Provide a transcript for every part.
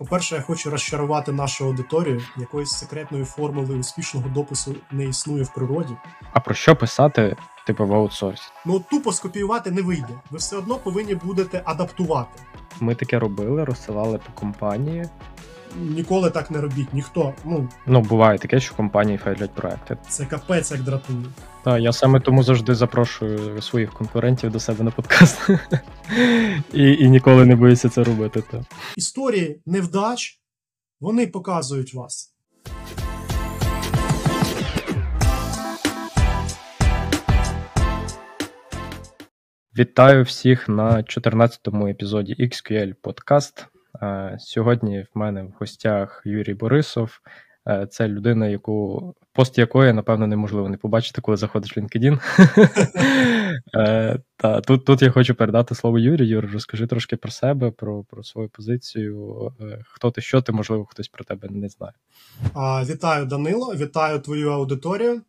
По-перше, я хочу розчарувати нашу аудиторію. Якоїсь секретної формули успішного допису не існує в природі. А про що писати, типу, в аутсорсі? Ну тупо скопіювати не вийде. Ви все одно повинні будете адаптувати. Ми таке робили, розсилали по компанії. Ніколи так не робіть, ніхто. Ну Ну, буває таке, що компанії фейлять проекти. це капець як дратує. Так, я саме тому завжди запрошую своїх конкурентів до себе на подкаст. і, і ніколи не боюся це робити. Так. Історії невдач вони показують вас. Вітаю всіх на 14-му епізоді XQL Podcast. Е, Сьогодні в мене в гостях Юрій Борисов. Е, Це людина, яку пост якої, напевно, неможливо не побачити, коли заходиш в LinkedIn. Е, Та тут, тут я хочу передати слово Юрію. Юр, розкажи трошки про себе, про, про свою позицію. Хто ти, що ти, можливо, хтось про тебе не знає. Вітаю, Данило, вітаю твою аудиторію.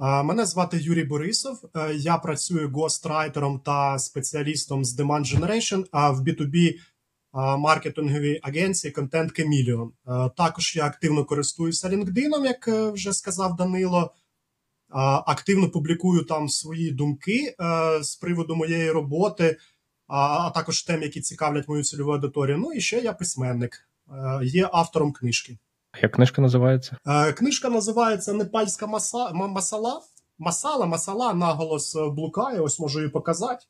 Мене звати Юрій Борисов. Я працюю гострайтером та спеціалістом з Demand Generation а в B2B а, маркетинговій агенції Content Chameleon. Е, Також я активно користуюся LinkedIn, як е, вже сказав Данило. Активно публікую там свої думки е, з приводу моєї роботи, а також тем, які цікавлять мою цільову аудиторію. Ну і ще я письменник, Е, є автором книжки. Як книжка називається? Е, Книжка називається Непальська маса... ма- масала. Масала, масала наголос е, блукає, ось можу її показати.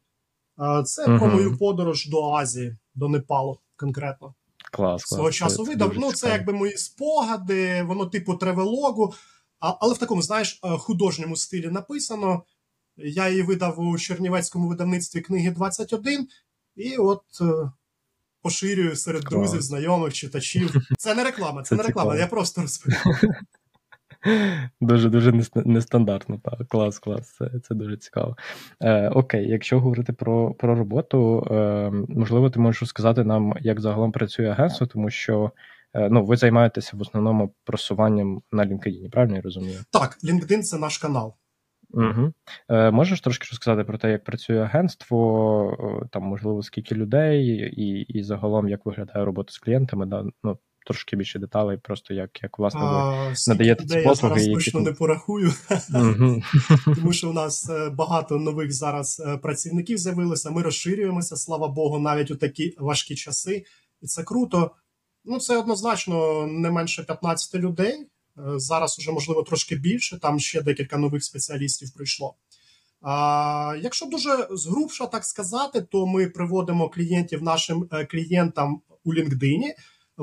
Це про мою подорож до Азії, до Непалу конкретно. Клас. клас. Свого часу це видав. Ну, це цікаво. якби мої спогади, воно типу тревелогу, а, але в такому, знаєш, е, художньому стилі написано. Я її видав у Чернівецькому видавництві книги 21, і от е, поширюю серед друзів, знайомих, читачів. Це не реклама, це, Це не реклама, цікаво. я просто розповідаю. Дуже дуже нестандартно. Так. Клас, клас, це, це дуже цікаво. Е, окей, якщо говорити про, про роботу, е, можливо, ти можеш розказати нам, як загалом працює агентство, тому що е, ну, ви займаєтеся в основному просуванням на LinkedIn, правильно я розумію? Так, LinkedIn це наш канал. Угу. Е, можеш трошки розказати про те, як працює агентство, е, там, можливо, скільки людей, і, і загалом як виглядає робота з клієнтами, да? ну, трошки більше деталей, просто як, як власне ви. Надаєте ці людей я зараз точно не порахую, тому що у нас е, багато нових зараз е, працівників з'явилося. Ми розширюємося, слава Богу, навіть у такі важкі часи, і це круто. Ну, це однозначно не менше 15 людей. Е, Зараз уже можливо трошки більше. Там ще декілька нових спеціалістів прийшло. А, якщо дуже згрубша так сказати, то ми приводимо клієнтів нашим клієнтам у LinkedIn,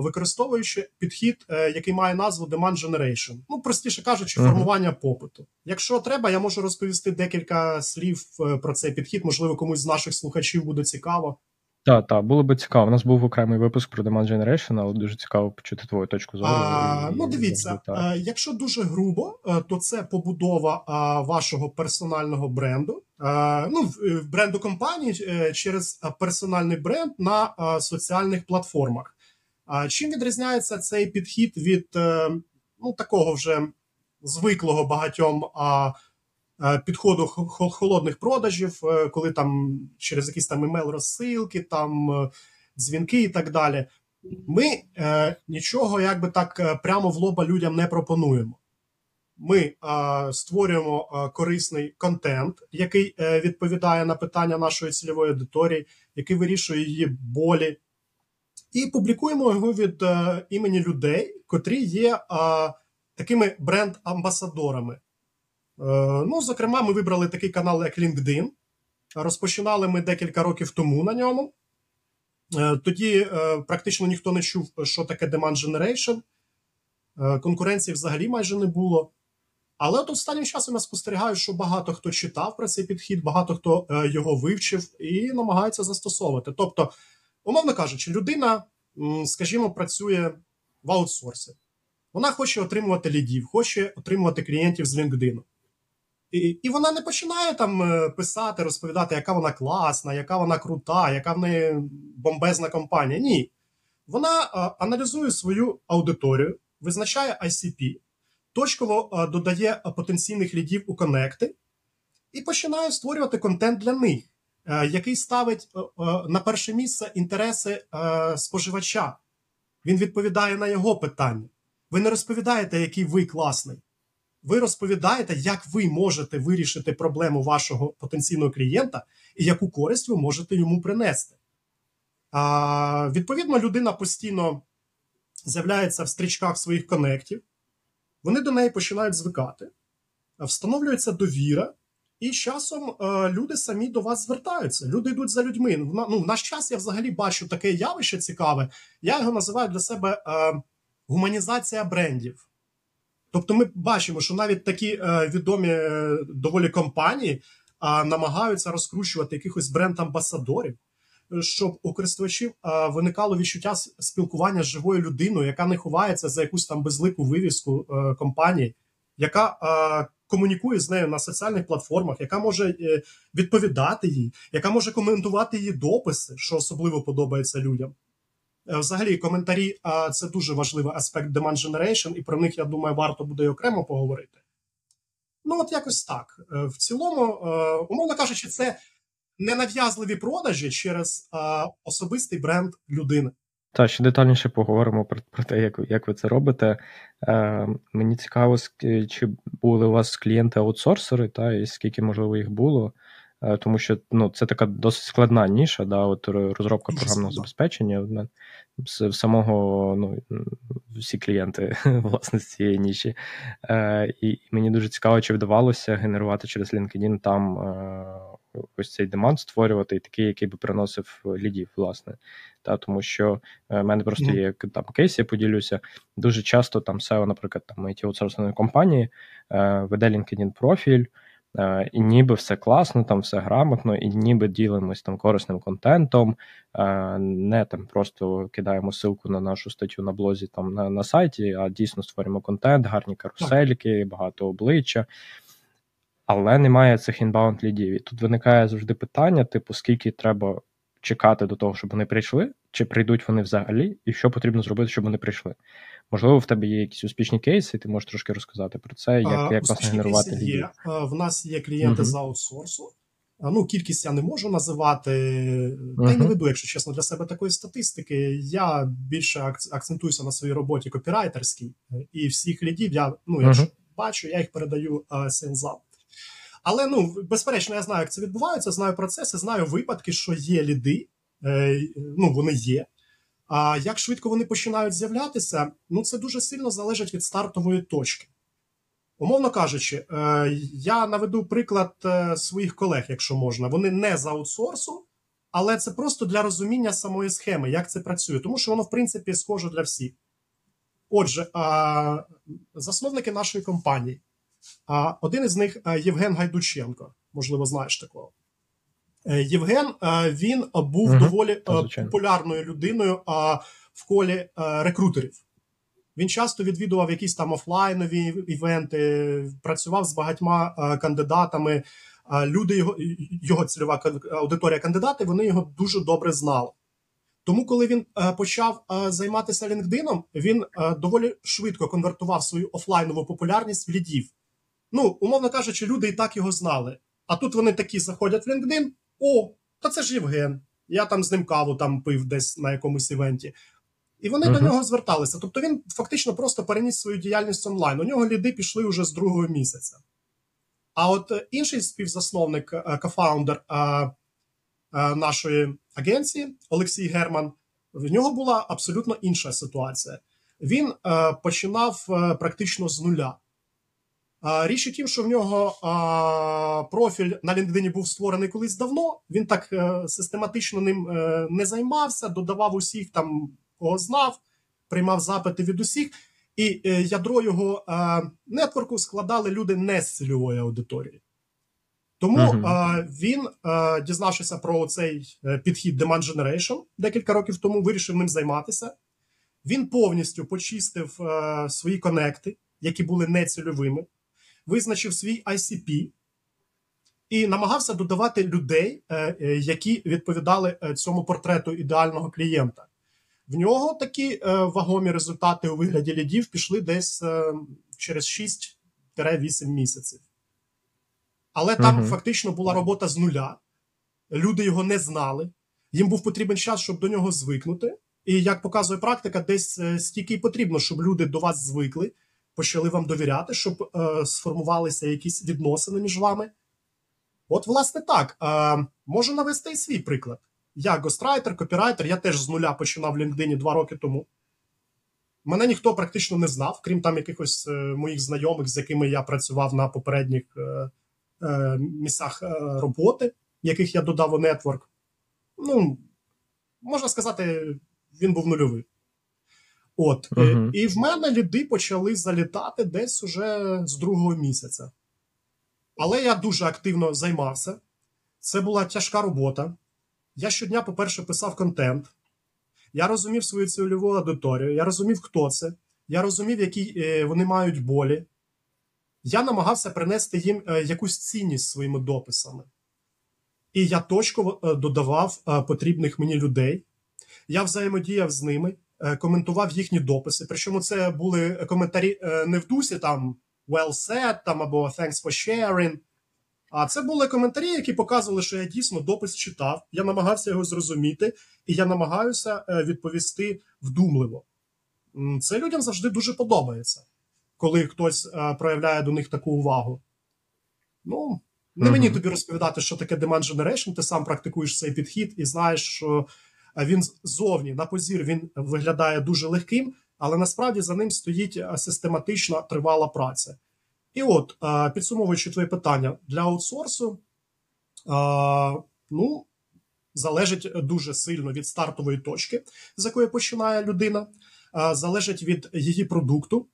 використовуючи підхід, е, який має назву Demand Generation. Ну, простіше кажучи, формування попиту. Якщо треба, я можу розповісти декілька слів е, про цей підхід. Можливо, комусь з наших слухачів буде цікаво. Так, так, було би цікаво. У нас був окремий випуск про Demand Generation, але дуже цікаво почути твою точку зору. А, і- ну, дивіться, так. е, якщо дуже грубо, то це побудова вашого персонального бренду. Ну, бренду компанії через персональний бренд на соціальних платформах. А Чим відрізняється цей підхід від е, ну, такого вже звиклого багатьом а, е, підходу хо- хо- холодних продажів, е, коли там через якісь там емейл розсилки, там дзвінки і так далі. Ми е, нічого якби так прямо в лоба людям не пропонуємо. Ми е, створюємо е, корисний контент, який відповідає на питання нашої цільової аудиторії, який вирішує її болі, і публікуємо його від е, імені людей, котрі є е, такими бренд-амбасадорами. Е, ну, зокрема, ми вибрали такий канал, як LinkedIn. Розпочинали ми декілька років тому на ньому. Е, Тоді е, практично ніхто не чув, що таке Demand Generation. Е, Конкуренції взагалі майже не було. Але от останнім часом я спостерігаю, що багато хто читав про цей підхід, багато хто його вивчив і намагається застосовувати. Тобто, умовно кажучи, людина, скажімо, працює в аутсорсі. Вона хоче отримувати лідів, хоче отримувати клієнтів з LinkedIn. І, і вона не починає там е, писати, розповідати, яка вона класна, яка вона крута, яка в неї бомбезна компанія. Ні. Вона е, аналізує свою аудиторію, визначає ICP, точково е, додає потенційних лідів у конекти і починає створювати контент для них, який ставить е, е, на перше місце інтереси е, споживача. Він відповідає на його питання. Ви не розповідаєте, який ви класний. Ви розповідаєте, як ви можете вирішити проблему вашого потенційного клієнта і яку користь ви можете йому принести. А, Відповідно, людина постійно з'являється в стрічках своїх конектів, вони до неї починають звикати, встановлюється довіра, і часом е, люди самі до вас звертаються. Люди йдуть за людьми. Ну, В наш час я взагалі бачу таке явище цікаве. Я його називаю для себе е, гуманізація брендів. Тобто, ми бачимо, що навіть такі е, відомі е, доволі компанії е, намагаються розкручувати якихось бренд-амбасадорів щоб у користувачів виникало відчуття спілкування з живою людиною, яка не ховається за якусь там безлику вивіску е, компанії, яка комунікує з нею на соціальних платформах, яка може е, відповідати їй, яка може коментувати її дописи, що особливо подобається людям. Е, взагалі, коментарі це дуже важливий аспект demand generation, і про них, я думаю, варто буде окремо поговорити. Ну, от якось так. В цілому, умовно кажучи, це ненав'язливі продажі через особистий бренд людини. Та ще детальніше поговоримо про про те, як як ви це робите. Е, Мені цікаво, чи були у вас клієнти-аутсорсери, та і скільки можливо їх було. Е, тому що ну, це така досить складна ніша, да, от розробка програмного забезпечення. З самого ну, всі клієнти власне з цієї ніші. Е, І мені дуже цікаво, чи вдавалося генерувати через LinkedIn там е, ось цей демант створювати, і такий, який би приносив лідів, власне. Та, Тому що е, в мене просто mm-hmm. є там кейс, я поділюся. Дуже часто там SEO, наприклад, там it аутсорсної компанії е, веде LinkedIn профіль. Е, і ніби все класно, там все грамотно, і ніби ділимось там корисним контентом, е, не там просто кидаємо ссылку на нашу статтю на блозі там на на сайті, а дійсно створюємо контент, гарні карусельки, багато обличчя. Але немає цих інбаунд лідів. І тут виникає завжди питання: типу, скільки треба чекати до того, щоб вони прийшли, чи прийдуть вони взагалі, і що потрібно зробити, щоб вони прийшли. Можливо, в тебе є якісь успішні кейси, ти можеш трошки розказати про це, як як власне генерувати лідів. В нас є клієнти uh-huh. з аутсорсу. Ну, кількість я не можу називати, та й uh-huh. не веду, якщо чесно, для себе такої статистики. Я більше акцентуюся на своїй роботі копірайтерській, і всіх лідів я ну, якщо uh-huh. бачу, я їх передаю сензам. Але ну, безперечно, я знаю, як це відбувається, знаю процеси, знаю випадки, що є ліди, е, ну вони є. А як швидко вони починають з'являтися, ну це дуже сильно залежить від стартової точки. Умовно кажучи, е, я наведу приклад е, своїх колег, якщо можна. Вони не з аутсорсу, але це просто для розуміння самої схеми, як це працює, тому що воно, в принципі, схоже для всіх. Отже, засновники нашої компанії. Один із них е, Євген Гайдученко, можливо, знаєш такого. Е, Євген е, він був угу, доволі популярною людиною в колі рекрутерів. Він часто відвідував якісь там офлайнові івенти, працював з багатьма кандидатами. Люди його його цільова аудиторія кандидати, вони його дуже добре знали. Тому, коли він почав займатися LinkedIn, він доволі швидко конвертував свою офлайнову популярність в лідів. Ну, умовно кажучи, люди і так його знали. А тут вони такі заходять в LinkedIn, О, та це ж Євген. Я там з ним каву там пив десь на якомусь івенті. І вони uh-huh. до нього зверталися. Тобто він фактично просто переніс свою діяльність онлайн. У нього ліди пішли вже з другого місяця. А от е, інший співзасновник, е, кофаундер е, нашої агенції Олексій Герман, в нього була абсолютно інша ситуація. Він починав практично з нуля. Річ у тім, що в нього профіль на LinkedIn був створений колись давно. Він так е, систематично ним е, не займався, додавав усіх там, кого знав, приймав запити від усіх. І е, ядро його нетворку складали люди не з цільової аудиторії. Тому uh-huh. він, дізнавшися про цей підхід Demand Generation декілька років тому, вирішив ним займатися. Він повністю почистив свої конекти, які були нецільовими визначив свій ICP і намагався додавати людей, е, е, які відповідали е, цьому портрету ідеального клієнта. В нього такі вагомі результати у вигляді лідів пішли десь через 6-8 місяців. Але там угу. фактично була робота з нуля. Люди його не знали. Їм був потрібен час, щоб до нього звикнути. І як показує практика, десь стільки й потрібно, щоб люди до вас звикли, почали вам довіряти, щоб е, сформувалися якісь відносини між вами. От, власне, так. Е, можу навести і свій приклад. Я гострайтер, копірайтер, я теж з нуля починав в LinkedIn два роки тому. Мене ніхто практично не знав, крім там якихось е, моїх знайомих, з якими я працював на попередніх е, е, місцях е, роботи, яких я додав у нетворк. Ну, можна сказати, він був нульовий. От, uh і в мене ліди почали залітати десь уже з другого місяця. Але я дуже активно займався. Це була тяжка робота. Я щодня, по-перше, писав контент. Я розумів свою цільову аудиторію, я розумів, хто це, я розумів, які е, вони мають болі. Я намагався принести їм е, якусь цінність своїми дописами. І я точково додавав потрібних мені людей. Я взаємодіяв з ними, коментував їхні дописи. Причому це були коментарі не в дусі там well said, там або thanks for sharing. А це були коментарі, які показували, що я дійсно допис читав, я намагався його зрозуміти, і я намагаюся е, відповісти вдумливо. Це людям завжди дуже подобається, коли хтось е, проявляє до них таку увагу. Ну, не мені тобі розповідати, що таке demand generation, ти сам практикуєш цей підхід і знаєш, що е, він ззовні на позір він виглядає дуже легким, але насправді за ним стоїть систематична тривала праця. І от, підсумовуючи твоє питання для аутсорсу, ну, залежить дуже сильно від стартової точки, з якої починає людина, залежить від її продукту,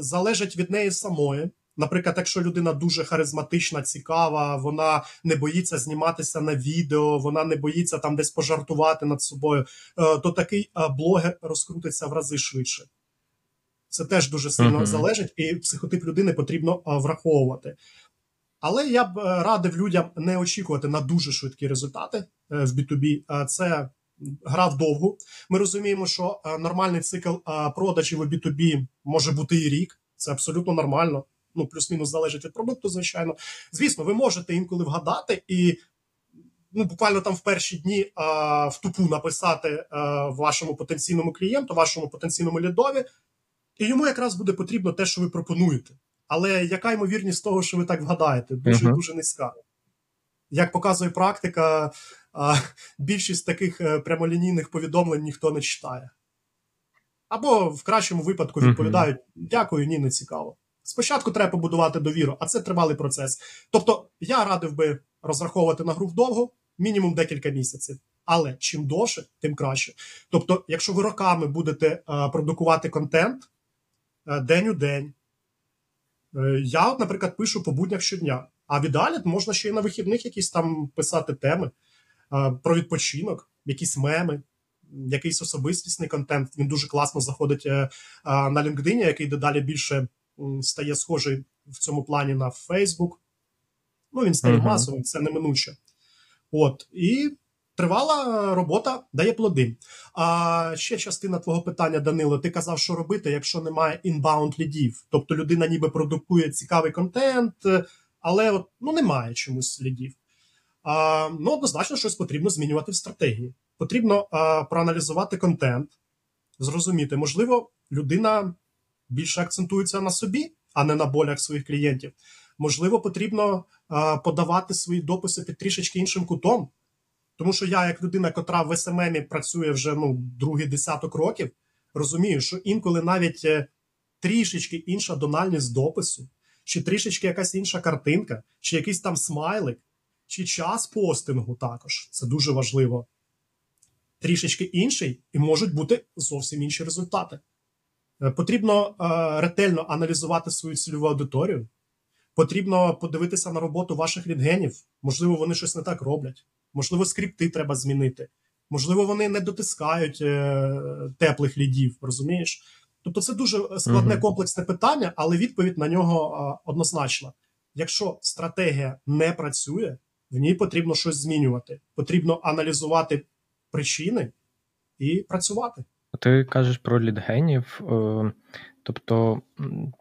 залежить від неї самої. Наприклад, якщо людина дуже харизматична, цікава, вона не боїться зніматися на відео, вона не боїться там десь пожартувати над собою, е, то такий блогер розкрутиться в рази швидше. Це теж дуже сильно uh-huh. залежить, і психотип людини потрібно враховувати. Але я б е, радив людям не очікувати на дуже швидкі результати е, в B2B. Це гра вдовгу. Ми розуміємо, що е, нормальний цикл продажів у B2B може бути і рік. Це абсолютно нормально. Ну, плюс-мінус залежить від продукту, звичайно. Звісно, ви можете інколи вгадати і ну, буквально там в перші дні а, в тупу написати а, вашому потенційному клієнту, вашому потенційному лідові, і йому якраз буде потрібно те, що ви пропонуєте. Але яка ймовірність того, що ви так вгадаєте? Дуже uh-huh. дуже низька. Як показує практика, більшість таких е, прямолінійних повідомлень ніхто не читає. Або в кращому випадку відповідають: дякую, ні, не цікаво. Спочатку треба побудувати довіру, а це тривалий процес. Тобто, я радив би розраховувати на гру вдовго, мінімум декілька місяців. Але чим довше, тим краще. Тобто, якщо ви роками будете а, продукувати контент а, день у день, Е, я, от, наприклад, пишу по буднях щодня. А в ідеалі можна ще й на вихідних якісь там писати теми е, про відпочинок, якісь меми, якийсь особистісний контент. Він дуже класно заходить е, на LinkedIn, який дедалі більше стає схожий в цьому плані на Facebook. Ну, він стає uh-huh. масовим, це неминуче. От. І Тривала робота дає плоди. А ще частина твого питання, Данило. Ти казав, що робити, якщо немає інбаунд лідів. Тобто людина ніби продукує цікавий контент, але от, ну, немає чомусь лідів. А, Ну, однозначно, щось потрібно змінювати в стратегії. Потрібно а, проаналізувати контент, зрозуміти, можливо, людина більше акцентується на собі, а не на болях своїх клієнтів. Можливо, потрібно подавати свої дописи під трішечки іншим кутом. Тому що я, як людина, котра в СММі працює вже ну, другий десяток років, розумію, що інколи навіть е, трішечки інша дональність допису, чи трішечки якась інша картинка, чи якийсь там смайлик, чи час постингу також це дуже важливо. Трішечки інший, і можуть бути зовсім інші результати. Е, потрібно е, ретельно аналізувати свою цільову аудиторію. Потрібно подивитися на роботу ваших лідгенів. Можливо, вони щось не так роблять. Можливо, скрипти треба змінити. Можливо, вони не дотискають е, теплих лідів, розумієш? Тобто це дуже складне комплексне питання, але відповідь на нього однозначна. Якщо стратегія не працює, в ній потрібно щось змінювати. Потрібно аналізувати причини і працювати. Ти кажеш про лідгенів, е, тобто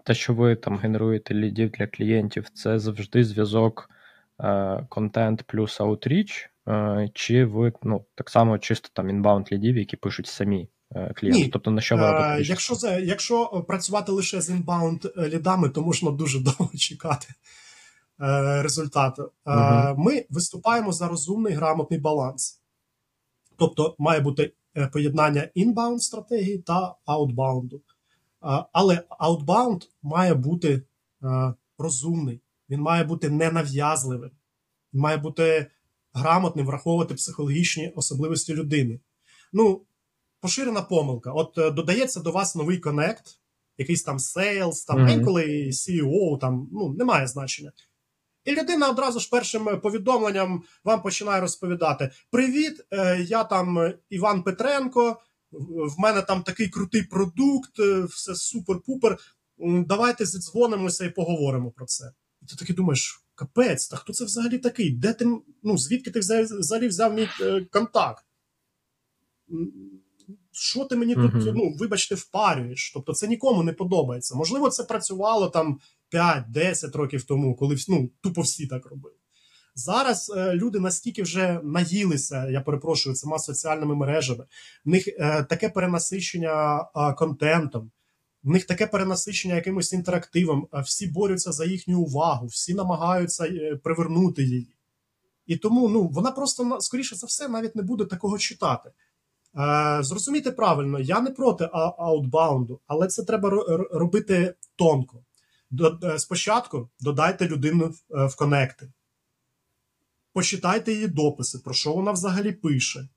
те, що ви там генеруєте лідів для клієнтів, це завжди зв'язок контент плюс outreach, чи ви ну, так само чисто там inbound лідів, які пишуть самі клієнти? Ні. Тобто на що ви робите? Е, якщо якщо працювати лише з inbound лідами, то можна дуже довго чекати е, результату. Угу. Ми виступаємо за розумний грамотний баланс. Тобто має бути поєднання inbound стратегії та outbound у. Але outbound має бути розумний, він має бути ненав'язливим, він має бути грамотним, враховувати психологічні особливості людини. Ну, поширена помилка. От е, додається до вас новий connect, якийсь там сейлс, там mm-hmm. інколи CEO, там ну немає значення. І людина одразу ж першим повідомленням вам починає розповідати: Привіт, е, я там Іван Петренко, в мене там такий крутий продукт, е, все супер-пупер. Давайте зідзвонимося і поговоримо про це. І ти таки думаєш, капець, та хто це взагалі такий? Де ти, ну, Звідки ти взагалі взяв мій контакт? Що ти мені uh-huh. тут, ну, вибачте, впарюєш? Тобто це нікому не подобається. Можливо, це працювало там 5-10 років тому, коли ну, тупо всі так робили. Зараз е, люди настільки вже наїлися, я перепрошую, цими соціальними мережами, в них е, таке перенасичення е, контентом, в них таке перенасичення якимось інтерактивом, всі борються за їхню увагу, всі намагаються е, привернути її. І тому ну, вона просто, скоріше за все, навіть не буде такого читати. Е, зрозумійте правильно, я не проти аутбаунду, але це треба робити тонко. Е, спочатку додайте людину в е, конекти, почитайте її дописи, про що вона взагалі пише,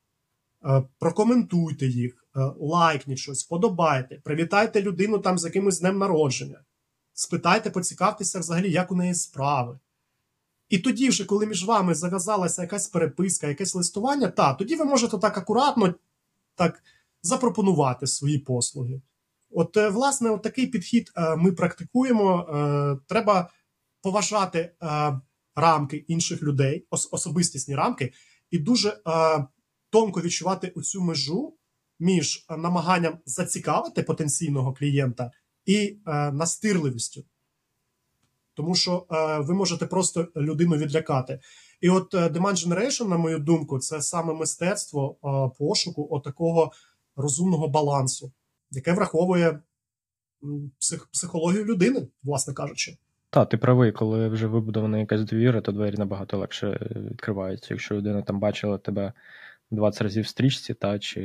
прокоментуйте їх, лайкніть щось, подобайте, привітайте людину там з якимось днем народження, спитайте, поцікавтеся взагалі, як у неї справи. І тоді, вже, коли між вами зав'язалася якась переписка, якесь листування, та тоді ви можете так акуратно так запропонувати свої послуги. От, е, власне, от такий підхід е, ми практикуємо. Е, треба поважати рамки інших людей, особистісні рамки, і дуже тонко відчувати оцю межу між намаганням зацікавити потенційного клієнта і настирливістю. Тому що ви можете просто людину відлякати. І от е, Demand Generation, на мою думку, це саме мистецтво пошуку отакого розумного балансу, яке враховує псих, психологію людини, власне кажучи. Так, ти правий, коли вже вибудована якась довіра, то двері набагато легше відкриваються. Якщо людина там бачила тебе 20 разів в стрічці, та чи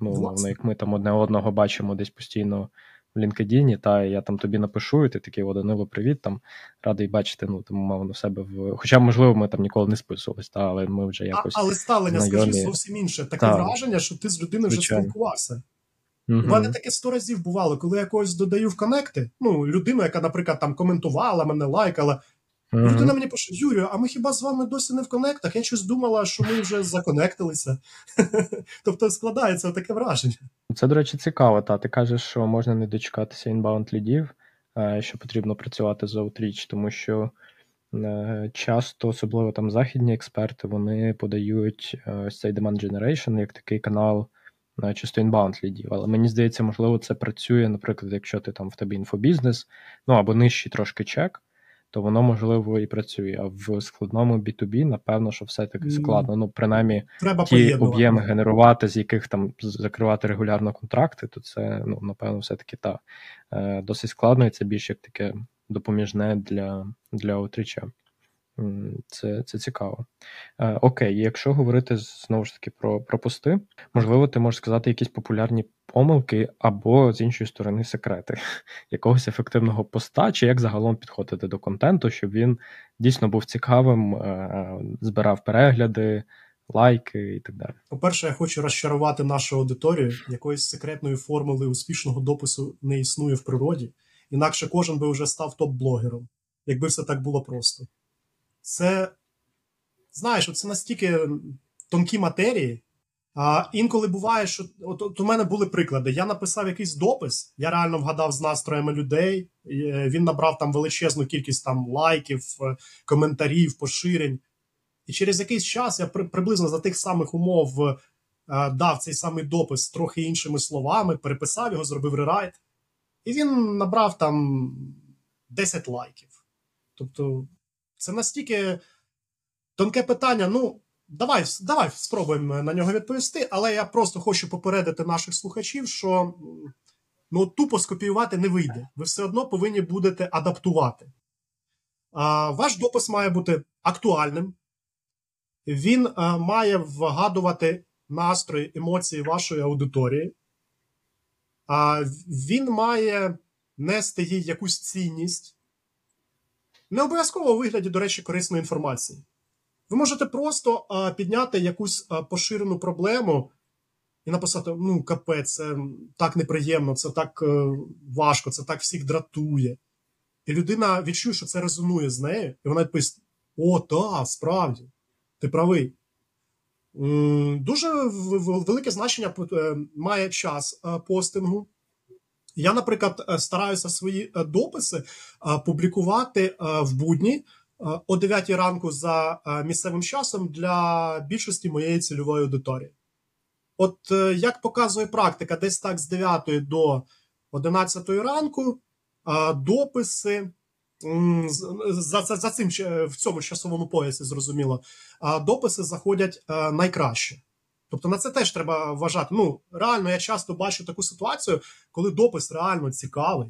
ну, умовно, як ми там одне одного бачимо десь постійно в LinkedIn, та я там тобі напишу, і ти такий, о, Данило, привіт, там радий бачити, ну там мовно в себе в. Хоча, можливо, ми там ніколи не списувались, та, але ми вже якось. А, але ставлення, скажи, зовсім інше. Таке та. враження, що ти з людиною вже спілкувався. У угу. мене таке сто разів бувало, коли я когось додаю в конекти, ну, людину, яка, наприклад, там коментувала, мене лайкала. Mm-hmm. Людина мені пише: Юрію, а ми хіба з вами досі не в конектах? Я щось думала, що ми вже законектилися. Тобто складається таке враження. Це, до речі, цікаво. Та ти кажеш, що можна не дочекатися інбаунд лідів, е, що потрібно працювати з Outreach, тому що е, часто, особливо там західні експерти, вони подають е, ось цей demand generation як такий канал. Чисто інбаунд лідів, але мені здається, можливо, це працює, наприклад, якщо ти там в тебе інфобізнес, ну або нижчий трошки чек, то воно можливо і працює. А в складному B2B, напевно, що все-таки складно. Ну, принаймні, Треба ті об'єми генерувати, з яких там закривати регулярно контракти, то це, ну, напевно, все-таки та е, досить складно, і це більш як таке допоміжне для для отріча. Це це цікаво. Е, Окей, якщо говорити знову ж таки про про пости, можливо, ти можеш сказати якісь популярні помилки або з іншої сторони секрети якогось ефективного поста, чи як загалом підходити до контенту, щоб він дійсно був цікавим, е, збирав перегляди, лайки і так далі. По-перше, я хочу розчарувати нашу аудиторію. Якоїсь секретної формули успішного допису не існує в природі, інакше кожен би вже став топ-блогером, якби все так було просто. Це, знаєш, це настільки тонкі матерії. А Інколи буває, що от, от у мене були приклади. Я написав якийсь допис, я реально вгадав з настроями людей. Е, він набрав там величезну кількість там лайків, е, коментарів, поширень. І через якийсь час я при, приблизно за тих самих умов е, дав цей самий допис трохи іншими словами, переписав його, зробив рерайт. І він набрав там 10 лайків. Тобто, це настільки тонке питання. Ну давай давай спробуємо на нього відповісти, але я просто хочу попередити наших слухачів, що ну, тупо скопіювати не вийде. Ви все одно повинні будете адаптувати. А, Ваш допис має бути актуальним, він а, має вгадувати настрої, емоції вашої аудиторії. А, Він має нести їй якусь цінність. Не обов'язково у вигляді, до речі, корисної інформації. Ви можете просто а, підняти якусь а, поширену проблему і написати: ну, капець, це так неприємно, це так е, важко, це так всіх дратує. І людина відчує, що це резонує з нею, і вона відповість: О, так, справді, ти правий. Дуже велике значення е, має час е, постингу. Я, наприклад, стараюся свої дописи публікувати в будні Е, о 9 ранку за е, місцевим часом для більшості моєї цільової аудиторії. От е, як показує практика, десь так з 9 до 11 ранку дописи за, за цим в цьому часовому поясі, зрозуміло, дописи заходять найкраще. Тобто на це теж треба вважати. Ну, реально, я часто бачу таку ситуацію, коли допис реально цікавий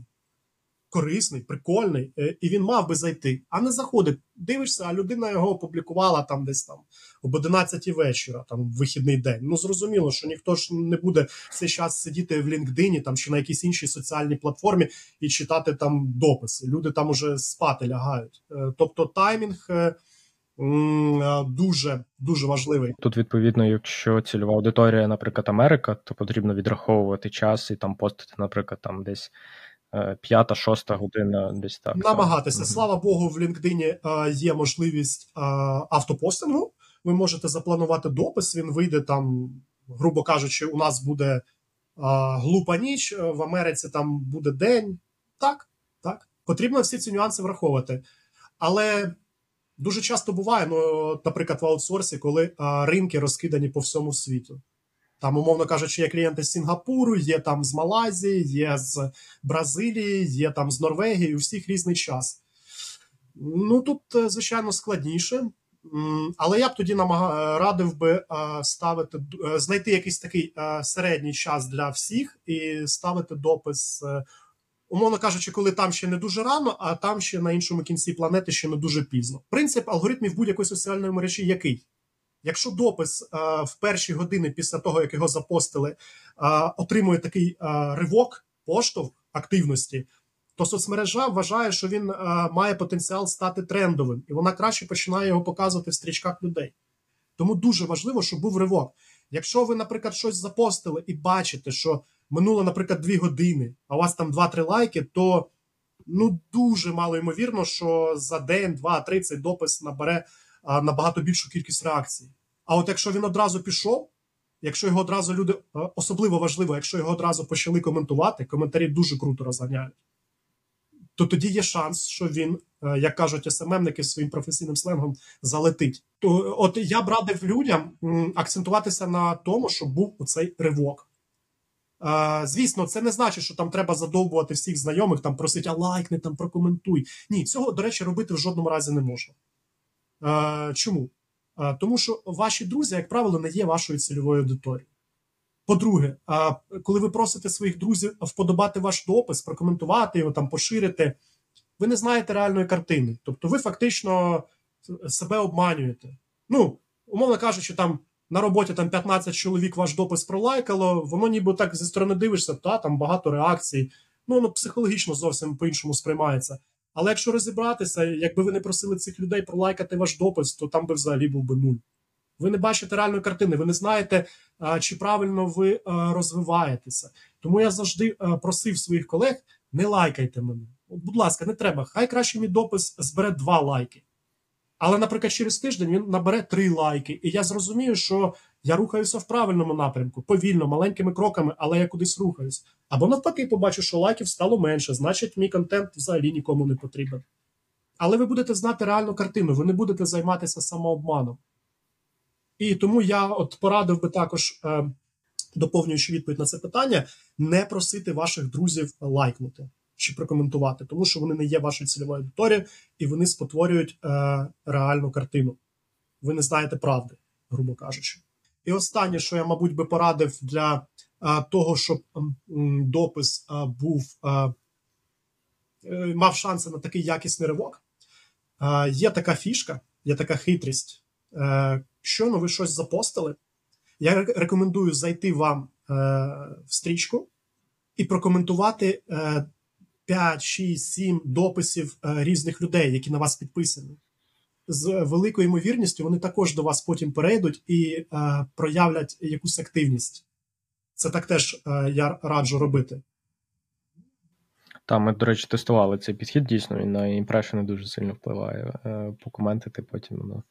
корисний, прикольний, е, і він мав би зайти, а не заходить. Дивишся, а людина його опублікувала там десь там об 11 вечора, там в вихідний день. Ну зрозуміло, що ніхто ж не буде цей час сидіти в LinkedIn там чи на якійсь іншій соціальній платформі і читати там дописи. Люди там уже спати лягають. Е, тобто таймінг. Е, дуже дуже важливий тут. Відповідно, якщо цільова аудиторія, наприклад, Америка, то потрібно відраховувати час і там постити, наприклад, там десь Е, п'ята, шоста година, десь так намагатися. Так. Слава Богу, в LinkedIn е, є можливість автопостингу. Ви можете запланувати допис. Він вийде там, грубо кажучи, у нас буде глупа ніч в Америці. Там буде день. Так, так. Потрібно всі ці нюанси враховувати. Але дуже часто буває, ну, наприклад, в аутсорсі, коли ринки розкидані по всьому світу. Там, умовно кажучи, є клієнти з Сінгапуру, є там з Малайзії, є з Бразилії, є там з Норвегії, у всіх різний час. Ну тут, е, звичайно, складніше. Але я б тоді намаг... радив би е, ставити е, знайти якийсь такий середній час для всіх і ставити допис, умовно кажучи, коли там ще не дуже рано, а там ще на іншому кінці планети ще не дуже пізно. Принцип алгоритмів будь-якої соціальної мережі який? Якщо допис а, в перші години після того, як його запостили, а, отримує такий а, ривок, поштовх активності, то соцмережа вважає, що він має потенціал стати трендовим, і вона краще починає його показувати в стрічках людей. Тому дуже важливо, щоб був ривок. Якщо ви, наприклад, щось запостили і бачите, що минуло, наприклад, дві години, а у вас там 2-3 лайки, то ну дуже мало ймовірно, що за день, два, три цей допис набере набагато більшу кількість реакцій. А от якщо він одразу пішов, якщо його одразу люди особливо важливо, якщо його одразу почали коментувати, коментарі дуже круто розганяють, то тоді є шанс, що він, е, як кажуть СММники своїм професійним сленгом, залетить. То от я б радив людям акцентуватися на тому, щоб був оцей ривок. Звісно, це не значить, що там треба задовбувати всіх знайомих, там просить, а лайкни, там прокоментуй. Ні, цього, до речі, робити в жодному разі не можна. Чому? Тому що ваші друзі, як правило, не є вашою цільовою аудиторією. По-друге, коли ви просите своїх друзів вподобати ваш допис, прокоментувати його, там, поширити, ви не знаєте реальної картини. Тобто ви фактично себе обманюєте. Ну, умовно кажучи, там на роботі там 15 чоловік ваш допис пролайкало, воно ніби так зі сторони дивишся, та там багато реакцій. Ну, воно психологічно зовсім по-іншому сприймається. Але якщо розібратися, якби ви не просили цих людей пролайкати ваш допис, то там би взагалі був би нуль. Ви не бачите реальної картини, ви не знаєте, чи правильно ви розвиваєтеся. Тому я завжди просив своїх колег: не лайкайте мене. Будь ласка, не треба. Хай краще мій допис збере два лайки. Але, наприклад, через тиждень він набере три лайки, і я зрозумію, що я рухаюся в правильному напрямку, повільно, маленькими кроками, але я кудись рухаюсь. Або навпаки, побачу, що лайків стало менше, значить, мій контент взагалі нікому не потрібен. Але ви будете знати реальну картину, ви не будете займатися самообманом. І тому я от порадив би також, е, доповнюючи відповідь на це питання, не просити ваших друзів лайкнути чи прокоментувати, тому що вони не є вашою цільовою аудиторією і вони спотворюють е, реальну картину. Ви не знаєте правди грубо кажучи. І останнє, що я, мабуть, би порадив для а, того, щоб м, допис а, був е, мав шанси на такий якісний ривок, а, є така фішка, є така хитрість. Щойно ви щось запостили, я рекомендую зайти вам в стрічку і прокоментувати 5, 6, 7 дописів різних людей, які на вас підписані з великою ймовірністю вони також до вас потім перейдуть і е, проявлять якусь активність. Це так теж е, я раджу робити. Так, ми, до речі, тестували цей підхід дійсно, він на імпрешени дуже сильно впливає. Е, покоментити потім воно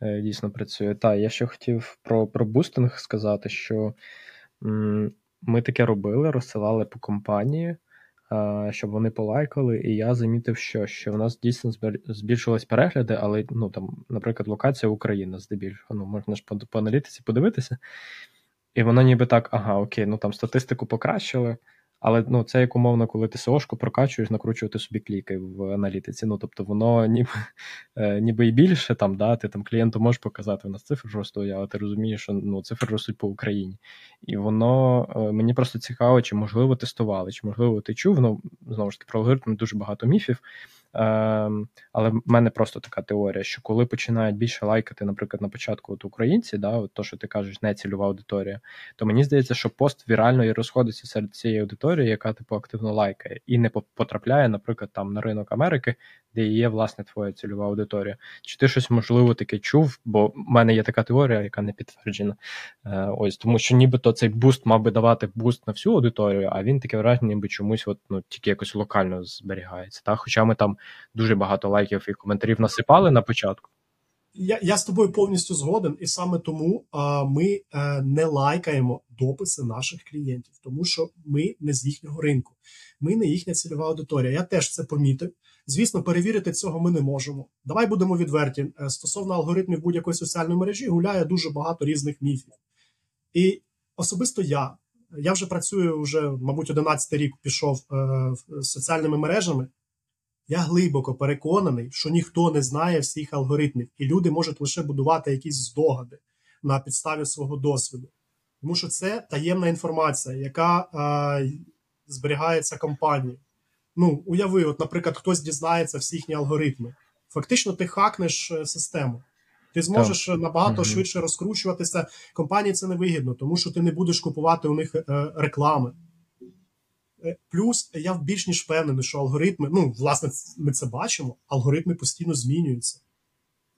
е, дійсно працює. Так, я ще хотів про про бустинг сказати, що м, ми таке робили, розсилали по компанії щоб вони полайкали, і я замітив, що що в нас дійсно збільшились перегляди, але ну там, наприклад, локація Україна здебільшого. Ну, можна ж по, по аналітиці подивитися. І воно ніби так, ага, окей, ну там статистику покращили. Але ну, це як умовно, коли ти СОшку прокачуєш, накручувати собі кліки в аналітиці. Ну, тобто, воно ніби е, ніби і більше там, да, ти там клієнту можеш показати, у нас цифри ростуть, але ти розумієш, що ну, цифри ростуть по Україні. І воно е, мені просто цікаво, чи можливо тестували, чи можливо ти чув. Ну, знову ж таки, про алгоритм дуже багато міфів. Ем, але в мене просто така теорія, що коли починають більше лайкати, наприклад, на початку от українці, да, от то, що ти кажеш, не цільова аудиторія, то мені здається, що пост вірально і розходиться серед цієї аудиторії, яка типу активно лайкає, і не потрапляє, наприклад, там на ринок Америки, де є власне твоя цільова аудиторія. Чи ти щось можливо таке чув? Бо в мене є така теорія, яка не підтверджена. Е, ось тому, що нібито цей буст мав би давати буст на всю аудиторію, а він таке враження, ніби чомусь, от ну тільки якось локально зберігається. Та хоча ми там дуже багато лайків і коментарів насипали на початку. Я я з тобою повністю згоден, і саме тому а, ми а, е, не лайкаємо дописи наших клієнтів, тому що ми не з їхнього ринку, ми не їхня цільова аудиторія. Я теж це помітив. Звісно, перевірити цього ми не можемо. Давай будемо відверті. Е, стосовно алгоритмів будь-якої соціальної мережі гуляє дуже багато різних міфів. І особисто я. Я вже працюю вже, мабуть, 11 рік пішов е, соціальними мережами. Я глибоко переконаний, що ніхто не знає всіх алгоритмів, і люди можуть лише будувати якісь здогади на підставі свого досвіду. Тому що це таємна інформація, яка е, зберігається компанією. Ну, уяви, от, наприклад, хтось дізнається всі їхні алгоритми. Фактично, ти хакнеш е, систему. Ти зможеш так. набагато угу. швидше розкручуватися. Компанії це не вигідно, тому що ти не будеш купувати у них е, реклами. Е, плюс я більш ніж впевнений, що алгоритми, ну, власне, ми це бачимо, алгоритми постійно змінюються.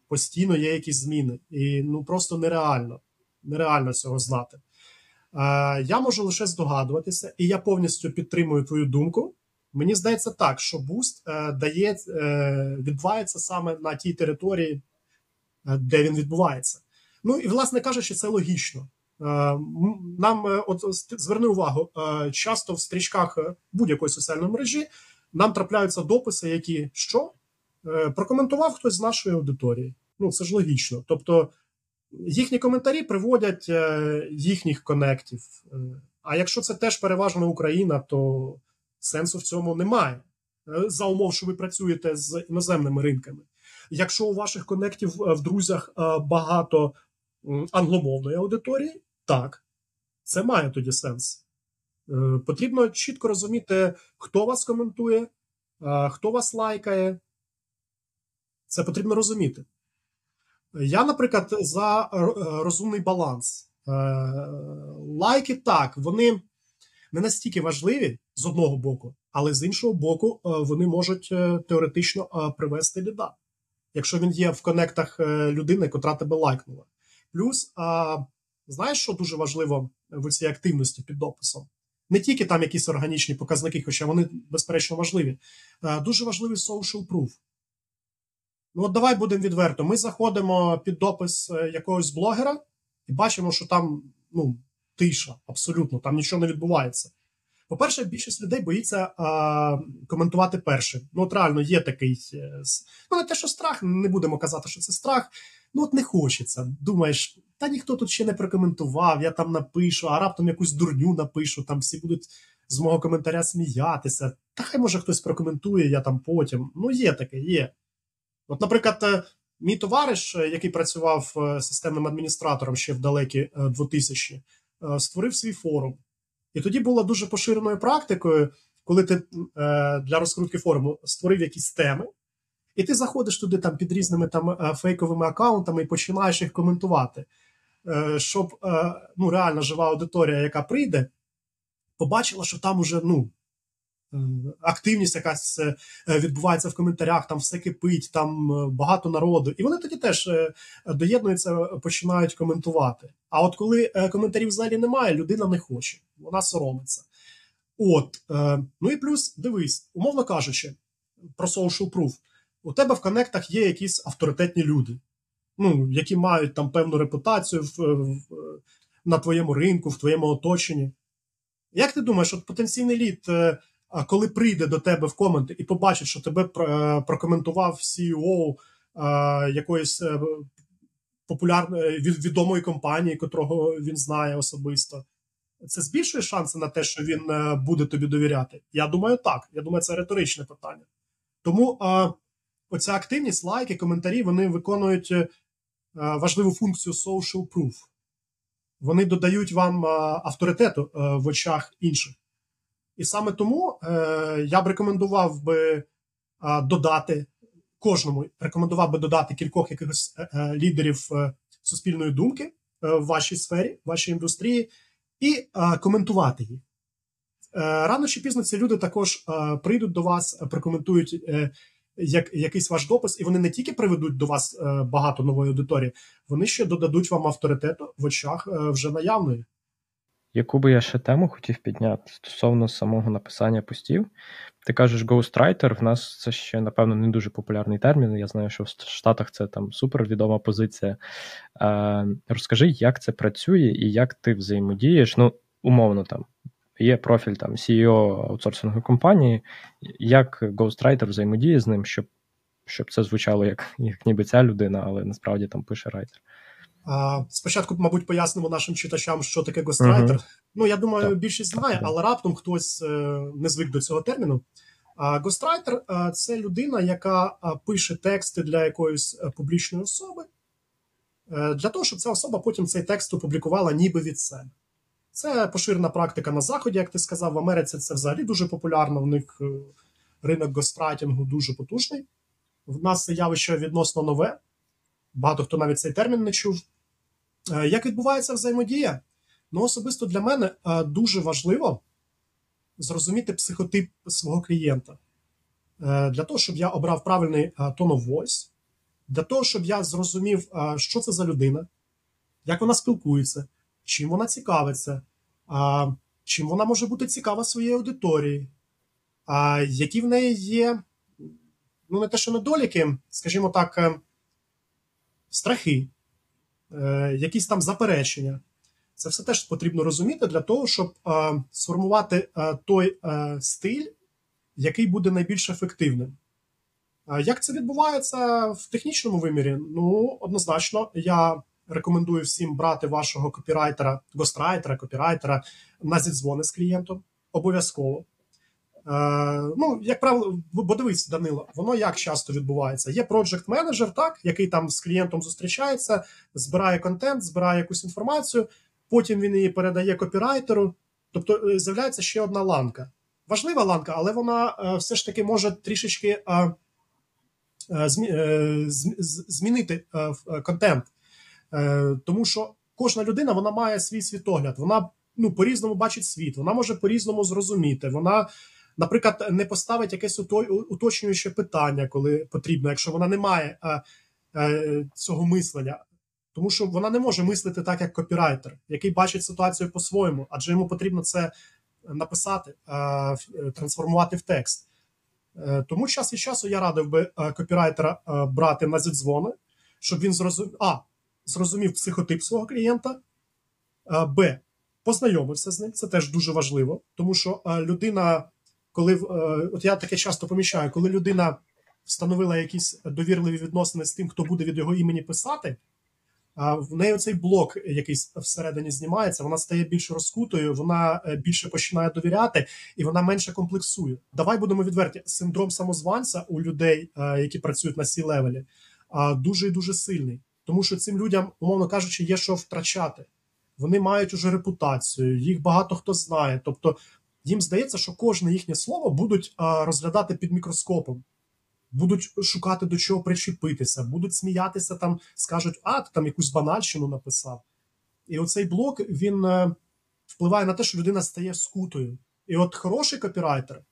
Постійно є якісь зміни. І ну просто нереально нереально цього знати. Е, Я можу лише здогадуватися, і я повністю підтримую твою думку. Мені здається так, що буст е, дає, відбувається саме на тій території, де він відбувається. Ну і, власне кажучи, це логічно. Е, нам е, от зверни увагу, е, часто в стрічках будь-якої соціальної мережі нам трапляються дописи, які що прокоментував хтось з нашої аудиторії. Ну це ж логічно. Тобто їхні коментарі приводять їхніх конектів. А якщо це теж переважно Україна, то сенсу в цьому немає. За умов, що ви працюєте з іноземними ринками. Якщо у ваших конектів в друзях багато англомовної аудиторії, так, це має тоді сенс. Е, потрібно чітко розуміти, хто вас коментує, хто вас лайкає. Це потрібно розуміти. Я, наприклад, за е, розумний баланс. Е, лайки так, вони не настільки важливі з одного боку, але з іншого боку, вони можуть теоретично привести біда. Якщо він є в конектах людини, котра тебе лайкнула. Плюс Знаєш, що дуже важливо в цій активності під дописом? Не тільки там якісь органічні показники, хоча вони, безперечно, важливі. Е, дуже важливий social proof. Ну, от давай будемо відверто. Ми заходимо під допис е, якогось блогера і бачимо, що там ну, тиша, абсолютно, там нічого не відбувається. По-перше, більшість людей боїться а, коментувати першим. Ну, от реально є такий. Е, ну, не те, що страх, не будемо казати, що це страх. Ну, от не хочеться. Думаєш, та ніхто тут ще не прокоментував, я там напишу, а раптом якусь дурню напишу, там всі будуть з мого коментаря сміятися. Та хай може хтось прокоментує, я там потім. Ну, є таке, є. От, наприклад, е, Мій товариш, який працював системним адміністратором ще в далекі 2000 створив свій форум. І тоді було дуже поширеною практикою, коли ти для розкрутки форуму створив якісь теми, і ти заходиш туди там під різними там фейковими аккаунтами і починаєш їх коментувати. Щоб ну, реально жива аудиторія, яка прийде, побачила, що там уже ну, Е, активність якась е, відбувається в коментарях, там все кипить, там е, багато народу. І вони тоді теж доєднуються, починають коментувати. А от коли коментарів взагалі немає, людина не хоче, вона соромиться. От, ну і плюс, дивись, умовно кажучи, про social proof. У тебе в коннектах є якісь авторитетні люди, ну, які мають там певну репутацію в, в, на твоєму ринку, в твоєму оточенні. Як ти думаєш, от потенційний лід коли прийде до тебе в коменти і побачить, що тебе е, прокоментував CEO е, якоїсь е, відомої компанії, котрого він знає особисто, це збільшує шанси на те, що він буде тобі довіряти? Я думаю, так. Я думаю, це риторичне питання. Тому оця активність, лайки, коментарі, вони виконують важливу функцію social proof. Вони додають вам авторитету в очах інших. І саме тому е, я б рекомендував би е, додати кожному, рекомендував би додати кількох якихось е, е лідерів е, суспільної думки е, в вашій сфері, в вашій індустрії, і коментувати їх. Рано чи пізно ці люди також прийдуть до вас, прокоментують як, якийсь ваш допис, і вони не тільки приведуть до вас багато нової аудиторії, вони ще додадуть вам авторитету в очах вже наявної. Яку би я ще тему хотів підняти стосовно самого написання постів. Ти кажеш ghostwriter, в нас це ще, напевно, не дуже популярний термін. Я знаю, що в Штатах це там супервідома позиція. Е, Розкажи, як це працює і як ти взаємодієш. Ну, умовно, там є профіль там CEO аутсорсингової компанії, як ghostwriter взаємодіє з ним, щоб щоб це звучало як, як ніби ця людина, але насправді там пише райтер. Спочатку, мабуть, пояснимо нашим читачам, що таке гострайтер. Uh-huh. Ну, я думаю, так. більшість знає, але раптом хтось е, не звик до цього терміну. Гострайтер це людина, яка пише тексти для якоїсь е, публічної особи, е, для того, щоб ця особа потім цей текст опублікувала ніби від себе. Це поширена практика на Заході, як ти сказав, в Америці це взагалі дуже популярно. В них ринок гострайтингу дуже потужний. В нас це явище відносно нове. Багато хто навіть цей термін не чув. Е, як відбувається взаємодія? Ну, особисто для мене е, дуже важливо зрозуміти психотип свого клієнта. Е, для того, щоб я обрав правильний tone of voice, для того, щоб я зрозумів, що це за людина, як вона спілкується, чим вона цікавиться, чим вона може бути цікава своїй аудиторії, які в неї є, ну, не те, що недоліки, скажімо так, страхи. Е, якісь там заперечення. Це все теж потрібно розуміти для того, щоб е, сформувати е, той стиль, який буде найбільш ефективним. Як це відбувається в технічному вимірі? Ну, однозначно, я рекомендую всім брати вашого копірайтера, гострайтера, копірайтера на зідзвони з клієнтом. Обов'язково. Е, ну, як правило, бо дивись, Данило, воно як часто відбувається. Є проджект менеджер, так, який там з клієнтом зустрічається, збирає контент, збирає якусь інформацію, потім він її передає копірайтеру. Тобто е, з'являється ще одна ланка. Важлива ланка, але вона е, все ж таки може трішечки змінити контент. Тому що кожна людина вона має свій світогляд, вона ну, по-різному бачить світ, вона може по-різному зрозуміти. вона наприклад, не поставить якесь уточнююче питання, коли потрібно, якщо вона не має а, а, цього мислення. Тому що вона не може мислити так, як копірайтер, який бачить ситуацію по-своєму, адже йому потрібно це написати, трансформувати в текст. Е, тому час від часу я радив би копірайтера брати на зідзвони, щоб він зрозумів а, зрозумів психотип свого клієнта, б. Познайомився з ним. Це теж дуже важливо, тому що людина коли е, от я таке часто помічаю, коли людина встановила якісь довірливі відносини з тим, хто буде від його імені писати, в неї цей блок якийсь всередині знімається, вона стає більш розкутою, вона е, більше починає довіряти і вона менше комплексує. Давай будемо відверті. Синдром самозванця у людей, е, які працюють на сі левелі, дуже і дуже сильний, тому що цим людям, умовно кажучи, є що втрачати. Вони мають уже репутацію, їх багато хто знає. Тобто їм здається, що кожне їхнє слово будуть розглядати під мікроскопом, будуть шукати до чого причепитися, будуть сміятися там, скажуть, а ти там якусь банальщину написав. І оцей блок він е, впливає на те, що людина стає скутою. І от хороший копірайтер,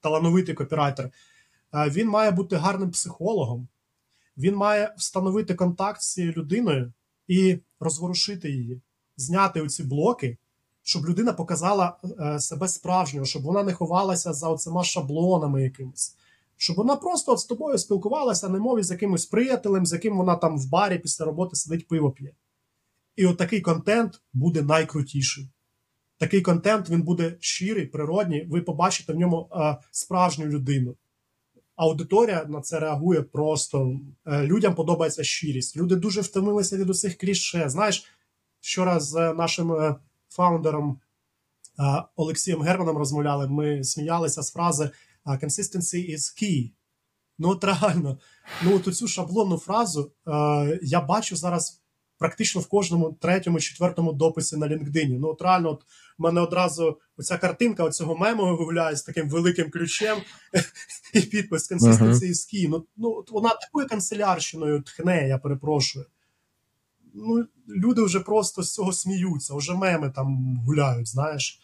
талановитий копірайтер, е, він має бути гарним психологом, він має встановити контакт з цією людиною і розворушити її, зняти оці блоки, щоб людина показала е, себе справжнього, щоб вона не ховалася за оцима шаблонами якимись. Щоб вона просто от з тобою спілкувалася на мові з якимось приятелем, з яким вона там в барі після роботи сидить пиво п'є. І от такий контент буде найкрутіший. Такий контент він буде щирий, природній. Ви побачите в ньому а, справжню людину. Аудиторія на це реагує просто. Е, людям подобається щирість. Люди дуже втомилися від усіх кліше. Знаєш, вчора з нашим е, фаундером е, Олексієм Германом розмовляли. Ми сміялися з фрази «Consistency is key». Ну, от реально, ну от цю шаблонну фразу я бачу зараз практично в кожному третьому, четвертому дописі на LinkedIn. Ну, от реально, от в мене одразу оця картинка оцього мему вигуляє з таким великим ключем і підпис is key. Ну, ну, вона такою канцелярщиною тхне, я перепрошую. Ну, Люди вже просто з цього сміються, вже меми там гуляють, знаєш.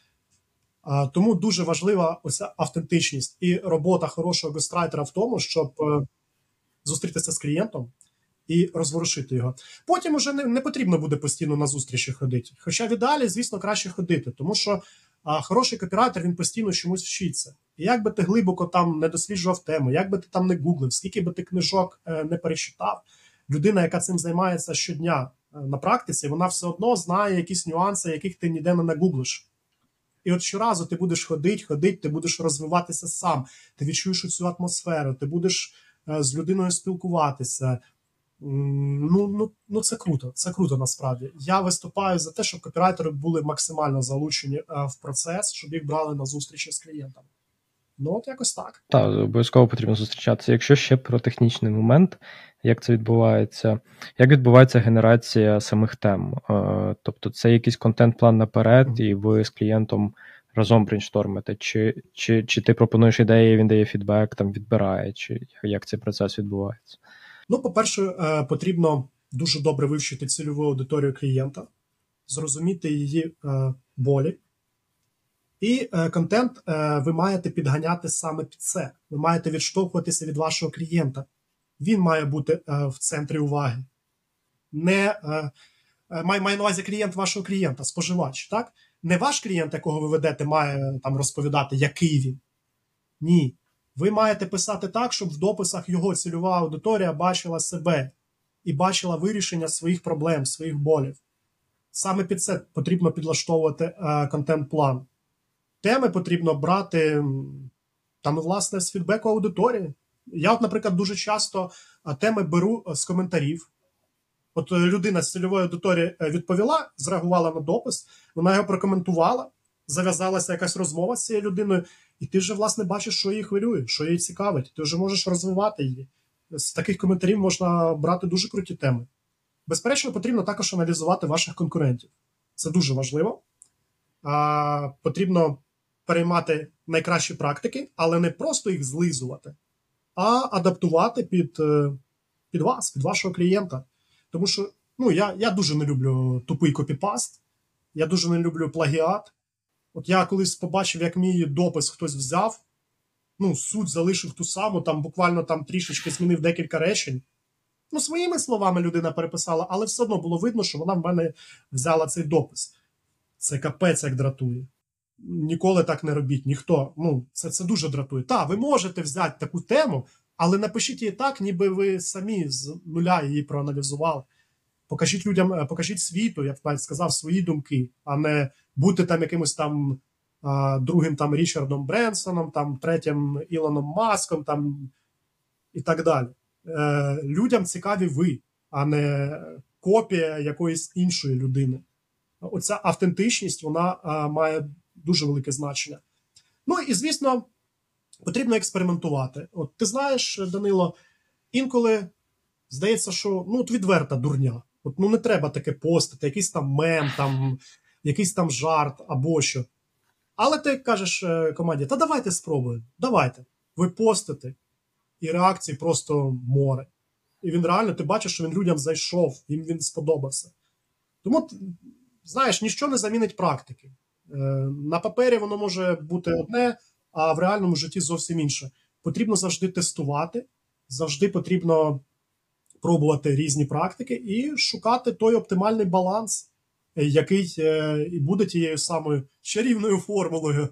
А, Тому дуже важлива оця автентичність і робота хорошого гострайтера в тому, щоб е, зустрітися з клієнтом, і розворушити його. Потім уже не, не потрібно буде постійно на зустрічі ходити. Хоча в ідеалі, звісно, краще ходити, тому що а, хороший копірайтер він постійно чомусь вчиться. І як би ти глибоко там не досліджував тему, як би ти там не гуглив, скільки би ти книжок е, не перечитав, людина, яка цим займається щодня е, на практиці, вона все одно знає якісь нюанси, яких ти ніде не нагуглиш. І от щоразу ти будеш ходити, ходити, ти будеш розвиватися сам, ти відчуєш цю атмосферу, ти будеш е, з людиною спілкуватися, Ну, ну, ну це круто. Це круто насправді. Я виступаю за те, щоб копірайтери були максимально залучені е, в процес, щоб їх брали на зустрічі з клієнтами. Ну, от якось так. Так, обов'язково потрібно зустрічатися. Якщо ще про технічний момент, як це відбувається, як відбувається генерація самих тем? Е, тобто, це якийсь контент-план наперед, mm-hmm. і ви з клієнтом разом брейнштормите, чи чи, чи ти пропонуєш ідеї, він дає фідбек, там відбирає, чи як цей процес відбувається? Ну, по-перше, е, потрібно дуже добре вивчити цільову аудиторію клієнта, зрозуміти її е, болі. І е, контент ви маєте підганяти саме під це. Ви маєте відштовхуватися від вашого клієнта. Він має бути в центрі уваги. Не має, має на увазі клієнт вашого клієнта, споживач. так? Не ваш клієнт, якого ви ведете, має там розповідати, який він. Ні. Ви маєте писати так, щоб в дописах його цільова аудиторія бачила себе і бачила вирішення своїх проблем, своїх болів. Саме під це потрібно підлаштовувати е, контент-план. Теми потрібно брати там, власне, з фідбеку аудиторії. Я, от, наприклад, дуже часто е, теми беру е, з коментарів. От людина з цільової аудиторії відповіла, зреагувала на допис, вона його прокоментувала, зав'язалася якась розмова з цією людиною, і ти вже, власне, бачиш, що її хвилює, що її цікавить. Ти вже можеш розвивати її. З таких коментарів можна брати дуже круті теми. Безперечно, потрібно також аналізувати ваших конкурентів. Це дуже важливо. А, Потрібно переймати найкращі практики, але не просто їх злизувати, а адаптувати під е, під вас, під вашого клієнта. Тому що ну, я я дуже не люблю тупий копіпаст, я дуже не люблю плагіат. От я колись побачив, як мій допис хтось взяв, ну, суть залишив ту саму, там буквально там трішечки змінив декілька речень. Ну, своїми словами людина переписала, але все одно було видно, що вона в мене взяла цей допис. Це капець як дратує. Ніколи так не робіть, ніхто. Ну, це це дуже дратує. Так, ви можете взяти таку тему, але напишіть її так, ніби ви самі з нуля її проаналізували. Покажіть людям, е, покажіть світу, я б сказав, свої думки, а не бути там якимось там другим там Річардом Бренсоном, там третім Ілоном Маском там і так далі. Е, Людям цікаві ви, а не копія якоїсь іншої людини. Оця автентичність вона має дуже велике значення. Ну і звісно, потрібно експериментувати. От ти знаєш, Данило, інколи Здається, що ну, от відверта дурня. От ну не треба таке постити, якийсь там мем, там, якийсь там жарт або що. Але ти кажеш е, команді: та давайте спробуємо, давайте. Ви постите, і реакції просто море. І він реально, ти бачиш, що він людям зайшов, їм він сподобався. Тому, знаєш, ніщо не замінить практики. Е, на папері воно може бути одне, а в реальному житті зовсім інше. Потрібно завжди тестувати, завжди потрібно пробувати різні практики і шукати той оптимальний баланс, який е, і буде тією самою чарівною формулою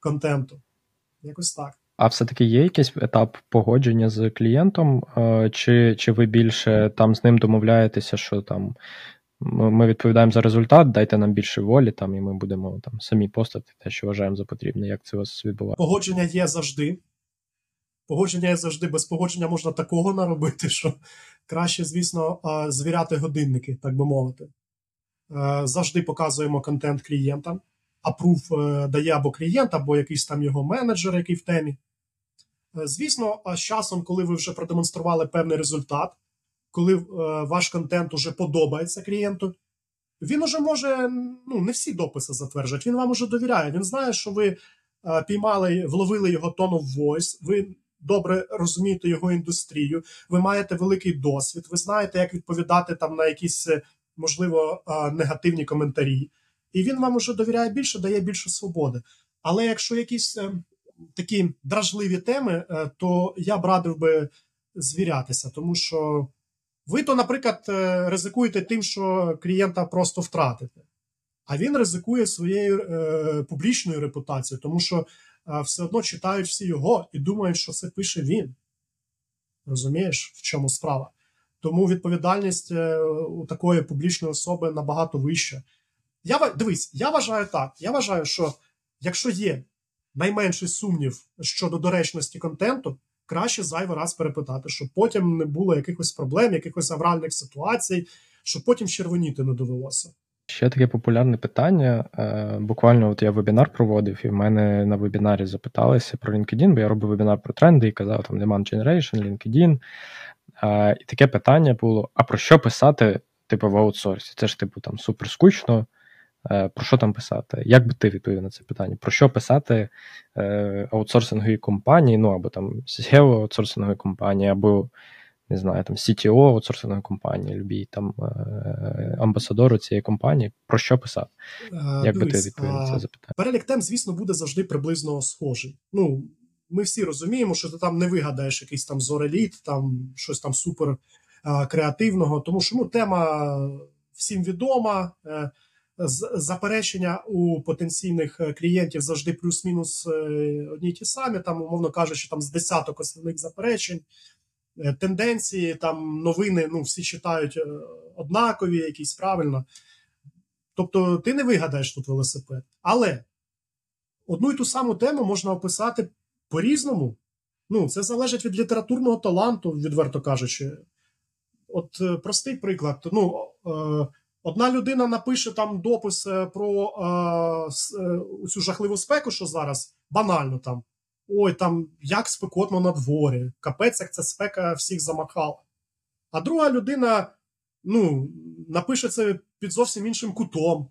контенту. Якось так. А все-таки є якийсь етап погодження з клієнтом, е, чи чи ви більше там з ним домовляєтеся, що там ми відповідаємо за результат, дайте нам більше волі, там і ми будемо там самі постати те, що вважаємо за потрібне. Як це у вас відбувається? Погодження є завжди. Погодження є завжди. Без погодження можна такого наробити, що краще, звісно, звіряти годинники, так би мовити. Е, завжди показуємо контент клієнтам. Апрув е, дає або клієнт, або якийсь там його менеджер, який в темі. Е, звісно, з часом, коли ви вже продемонстрували певний результат, коли ваш контент уже подобається клієнту, він уже може ну, не всі дописи затверджувати, він вам уже довіряє. Він знає, що ви піймали, вловили його tone of voice, ви добре розумієте його індустрію, ви маєте великий досвід, ви знаєте, як відповідати там на якісь, е, можливо, е, негативні коментарі. І він вам уже довіряє більше, дає більше свободи. Але якщо якісь е, такі дражливі теми, то я б радив би звірятися, тому що. Ви то, наприклад, ризикуєте тим, що клієнта просто втратите, а він ризикує своєю е, публічною репутацією, тому що все одно читають всі його і думають, що це пише він. Розумієш, в чому справа? Тому відповідальність е, у такої публічної особи набагато вища. Я Дивись, я вважаю так. Я вважаю, що якщо є найменший сумнів щодо доречності контенту, краще зайвий раз перепитати, щоб потім не було якихось проблем, якихось авральних ситуацій, щоб потім червоніти не довелося. Ще таке популярне питання. Е, буквально от я вебінар проводив, і в мене на вебінарі запиталися про LinkedIn, бо я робив вебінар про тренди і казав там Demand Generation, LinkedIn. І таке питання було: а про що писати, типу, в аутсорсі? Це ж, типу, там супер скучно. Е, про що там писати? Як би ти відповів на це питання? Про що писати е, аутсорсинговій компанії, ну або там SEO аутсорсингової компанії, або не знаю, там CTO аутсорсингової компанії, любій там е, амбасадору цієї компанії, про що писати? Як Дивись, би ти відповів на це запитання? Перелік тем, звісно, буде завжди приблизно схожий. Ну, ми всі розуміємо, що ти там не вигадаєш якийсь там зореліт, там щось там супер креативного, тому що ну, тема всім відома заперечення у потенційних е, клієнтів завжди плюс-мінус е, одні й ті самі, там, умовно кажучи, там з десяток основних заперечень, е, тенденції, там новини ну, всі читають однакові, якісь правильно. Тобто ти не вигадаєш тут велосипед. Але одну і ту саму тему можна описати по-різному. Ну, Це залежить від літературного таланту, відверто кажучи. От простий приклад. Ну, Одна людина напише там допис е, про е, е, цю жахливу спеку, що зараз банально там. Ой, там як спекотно на дворі, капець, як ця спека всіх замахала. А друга людина ну, напише це під зовсім іншим кутом.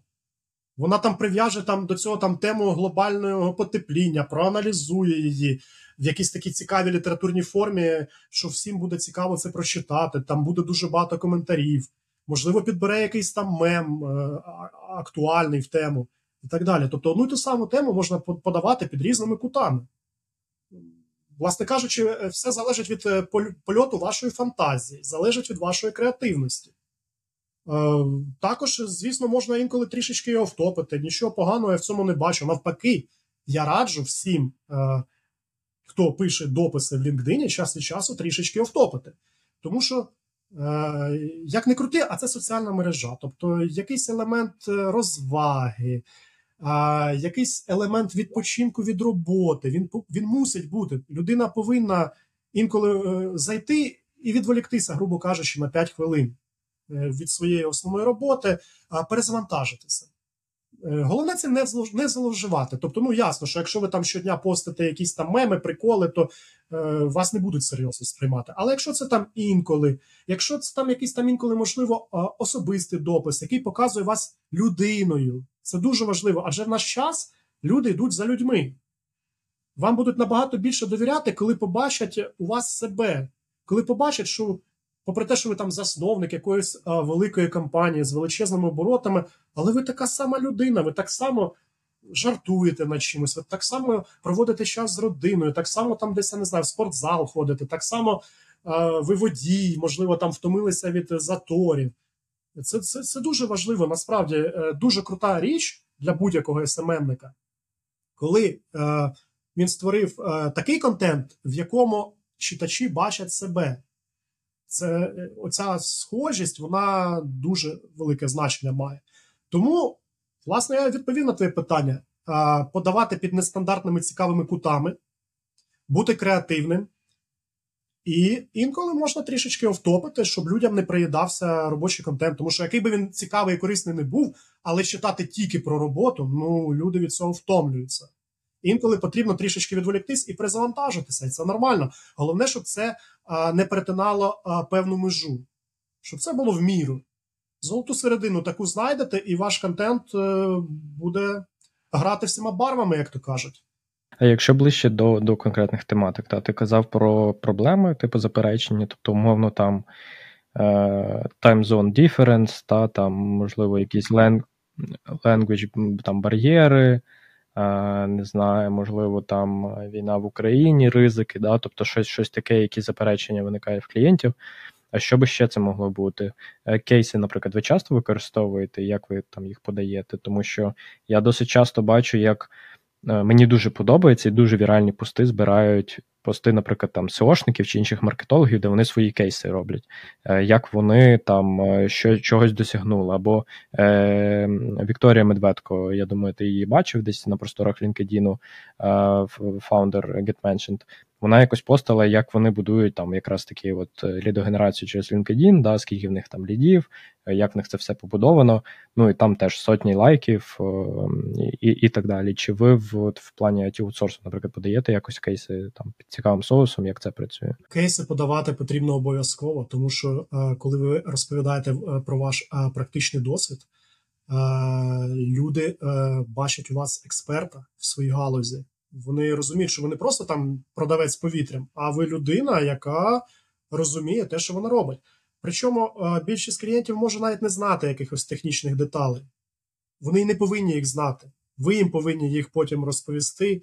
Вона там прив'яже там до цього там тему глобального потепління, проаналізує її в якійсь такій цікавій літературній формі, що всім буде цікаво це прочитати. Там буде дуже багато коментарів можливо, підбере якийсь там мем е, актуальний в тему і так далі. Тобто одну і ту саму тему можна подавати під різними кутами. Власне кажучи, е, все залежить від е, польоту вашої фантазії, залежить від вашої креативності. Також, звісно, можна інколи трішечки його втопити. Нічого поганого я в цьому не бачу. Навпаки, я раджу всім, хто пише дописи в LinkedIn, час від часу трішечки втопити. Тому що Е, як не крути, а це соціальна мережа. Тобто якийсь елемент е, розваги, якийсь елемент відпочинку від роботи. Він він мусить бути. Людина повинна інколи е, зайти і відволіктися, грубо кажучи, на 5 хвилин від своєї основної роботи, а перезавантажитися. Е, головне це не не зловживати. Тобто, ну ясно, що якщо ви там щодня постите якісь там меми, приколи, то е, вас не будуть серйозно сприймати. Але якщо це там інколи, якщо це там якийсь там інколи, можливо, особистий допис, який показує вас людиною, це дуже важливо. Адже в наш час люди йдуть за людьми. Вам будуть набагато більше довіряти, коли побачать у вас себе, коли побачать, що попри те, що ви там засновник якоїсь а, великої компанії з величезними оборотами, але ви така сама людина, ви так само жартуєте над чимось, ви так само проводите час з родиною, так само там десь я не знаю, в спортзал ходите, так само а, ви водій, можливо, там втомилися від заторів. Це це, це дуже важливо. Насправді е, дуже крута річ для будь-якого СММника, коли е, він створив е, такий контент, в якому читачі бачать себе це е, оця схожість, вона дуже велике значення має. Тому, власне, я відповів на твоє питання: подавати під нестандартними цікавими кутами, бути креативним. І інколи можна трішечки овтопити, щоб людям не приїдався робочий контент. Тому що який би він цікавий і корисний не був, але читати тільки про роботу, ну люди від цього втомлюються. Інколи потрібно трішечки відволіктись і призавантажитися, і це нормально. Головне, щоб це а, не перетинало а, певну межу, щоб це було в міру. Золоту середину таку знайдете, і ваш контент е, буде грати всіма барвами, як то кажуть. А якщо ближче до до конкретних тематик, та ти казав про проблеми, типу заперечення, тобто, умовно, там е, time zone difference, та там, можливо, якісь language там бар'єри, не знаю, можливо, там війна в Україні, ризики, да, тобто щось щось таке, які заперечення виникає в клієнтів. А що би ще це могло бути? Е, кейси, наприклад, ви часто використовуєте, як ви там їх подаєте? Тому що я досить часто бачу, як е, мені дуже подобається і дуже віральні пости збирають пости, наприклад, там SEOшників чи інших маркетологів, де вони свої кейси роблять, е, як вони там е, що, чогось досягнули. Або е, Вікторія Медведко, я думаю, ти її бачив десь на просторах LinkedIn, е, фаундер GetMentioned, вона якось постала, як вони будують там якраз такі от е, лідогенерацію через LinkedIn, да, скільки в них там лідів, е, як в них це все побудовано. Ну і там теж сотні лайків е, і і так далі. Чи ви в от, в плані it аутсорсу, наприклад, подаєте якось кейси там під цікавим соусом, як це працює? Кейси подавати потрібно обов'язково, тому що коли ви розповідаєте про ваш практичний досвід. Люди бачать у вас експерта в своїй галузі, вони розуміють, що ви не просто там продавець повітрям, а ви людина, яка розуміє те, що вона робить. Причому е, більшість клієнтів може навіть не знати якихось технічних деталей. Вони й не повинні їх знати. Ви їм повинні їх потім розповісти.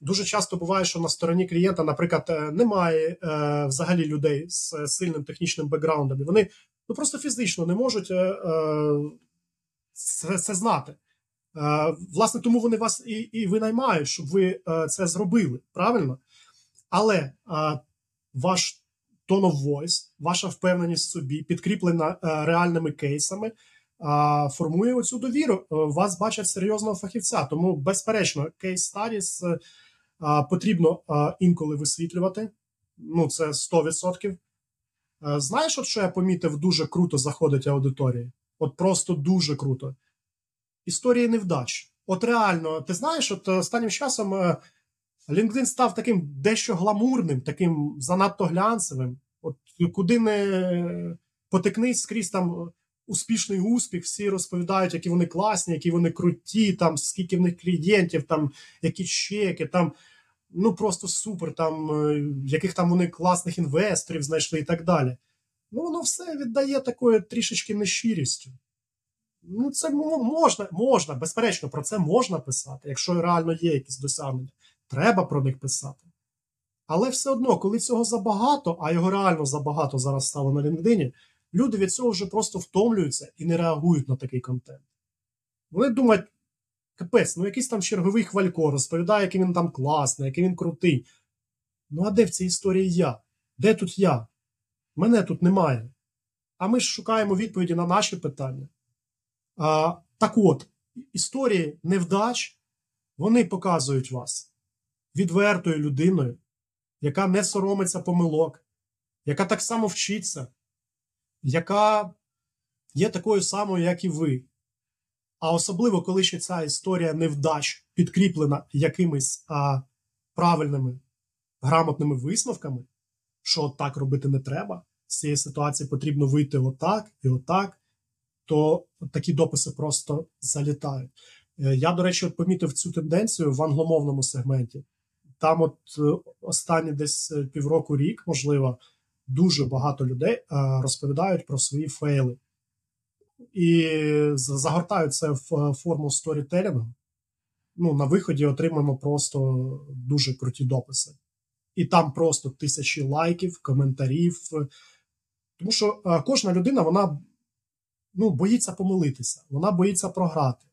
Дуже часто буває, що на стороні клієнта, наприклад, е, немає е, взагалі людей з сильним технічним бекграундом. І Вони ну, просто фізично не можуть е, е, це, це знати. Е, власне, тому вони вас і і винаймають, щоб ви е, це зробили. Правильно? Але е, ваш tone of voice, ваша впевненість в собі, підкріплена реальними кейсами, формує оцю довіру. Вас бачать серйозного фахівця. Тому, безперечно, кейс studies потрібно інколи висвітлювати. Ну, це 100%. Знаєш, от що я помітив, дуже круто заходить аудиторії? От просто дуже круто історії невдач. От реально, ти знаєш, от останнім часом е, LinkedIn став таким дещо гламурним, таким занадто глянцевим. От куди не потикнись скрізь там успішний успіх, всі розповідають, які вони класні, які вони круті, там скільки в них клієнтів, там які чеки, там ну просто супер, там е, яких там вони класних інвесторів знайшли і так далі. Ну, воно все віддає такою трішечки нещирістю. Ну, це можна, можна, безперечно, про це можна писати, якщо реально є якісь досягнення. Треба про них писати. Але все одно, коли цього забагато, а його реально забагато зараз стало на LinkedIn, люди від цього вже просто втомлюються і не реагують на такий контент. Вони думають, капець, ну якийсь там черговий хвалько розповідає, який він там класний, який він крутий. Ну, а де в цій історії я? Де тут я? Мене тут немає. А ми ж шукаємо відповіді на наші питання. Так от, історії невдач вони показують вас відвертою людиною, яка не соромиться помилок, яка так само вчиться, яка є такою самою, як і ви. А особливо, коли ще ця історія невдач підкріплена якимись а, правильними грамотними висновками, що так робити не треба, з цієї ситуації потрібно вийти отак і отак, то такі дописи просто залітають. Е, я, до речі, помітив цю тенденцію в англомовному сегменті. Там, от е, останні десь е, півроку рік, можливо, дуже багато людей розповідають про свої фейли і загортають це в форму сторітелінгу. Ну, на виході отримаємо просто дуже круті дописи. І там просто тисячі лайків, коментарів. Тому що кожна людина вона ну, боїться помилитися, вона боїться програти,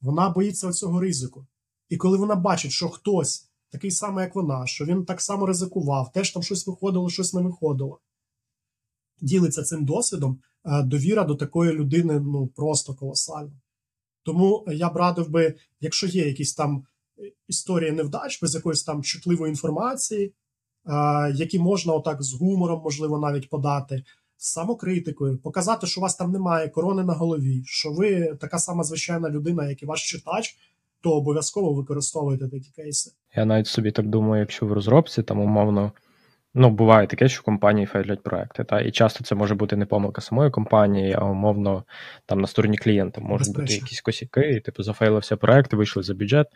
вона боїться цього ризику. І коли вона бачить, що хтось такий самий, як вона, що він так само ризикував, теж там щось виходило, щось не виходило, ділиться цим досвідом, довіра до такої людини ну, просто колосальна. Тому я б радив би, якщо є якісь там історії невдач, без якоїсь там чутливої інформації, які можна отак з гумором, можливо, навіть подати самокритикою, показати, що у вас там немає корони на голові, що ви така сама звичайна людина, як і ваш читач, то обов'язково використовуйте такі кейси. Я навіть собі так думаю, якщо в розробці там умовно. Ну, буває таке, що компанії фейлять проекти. Та? І часто це може бути не помилка самої компанії, а умовно там на стороні клієнта можуть Безпечно. бути якісь косяки, і типу зафейлився проект, вийшли за бюджет,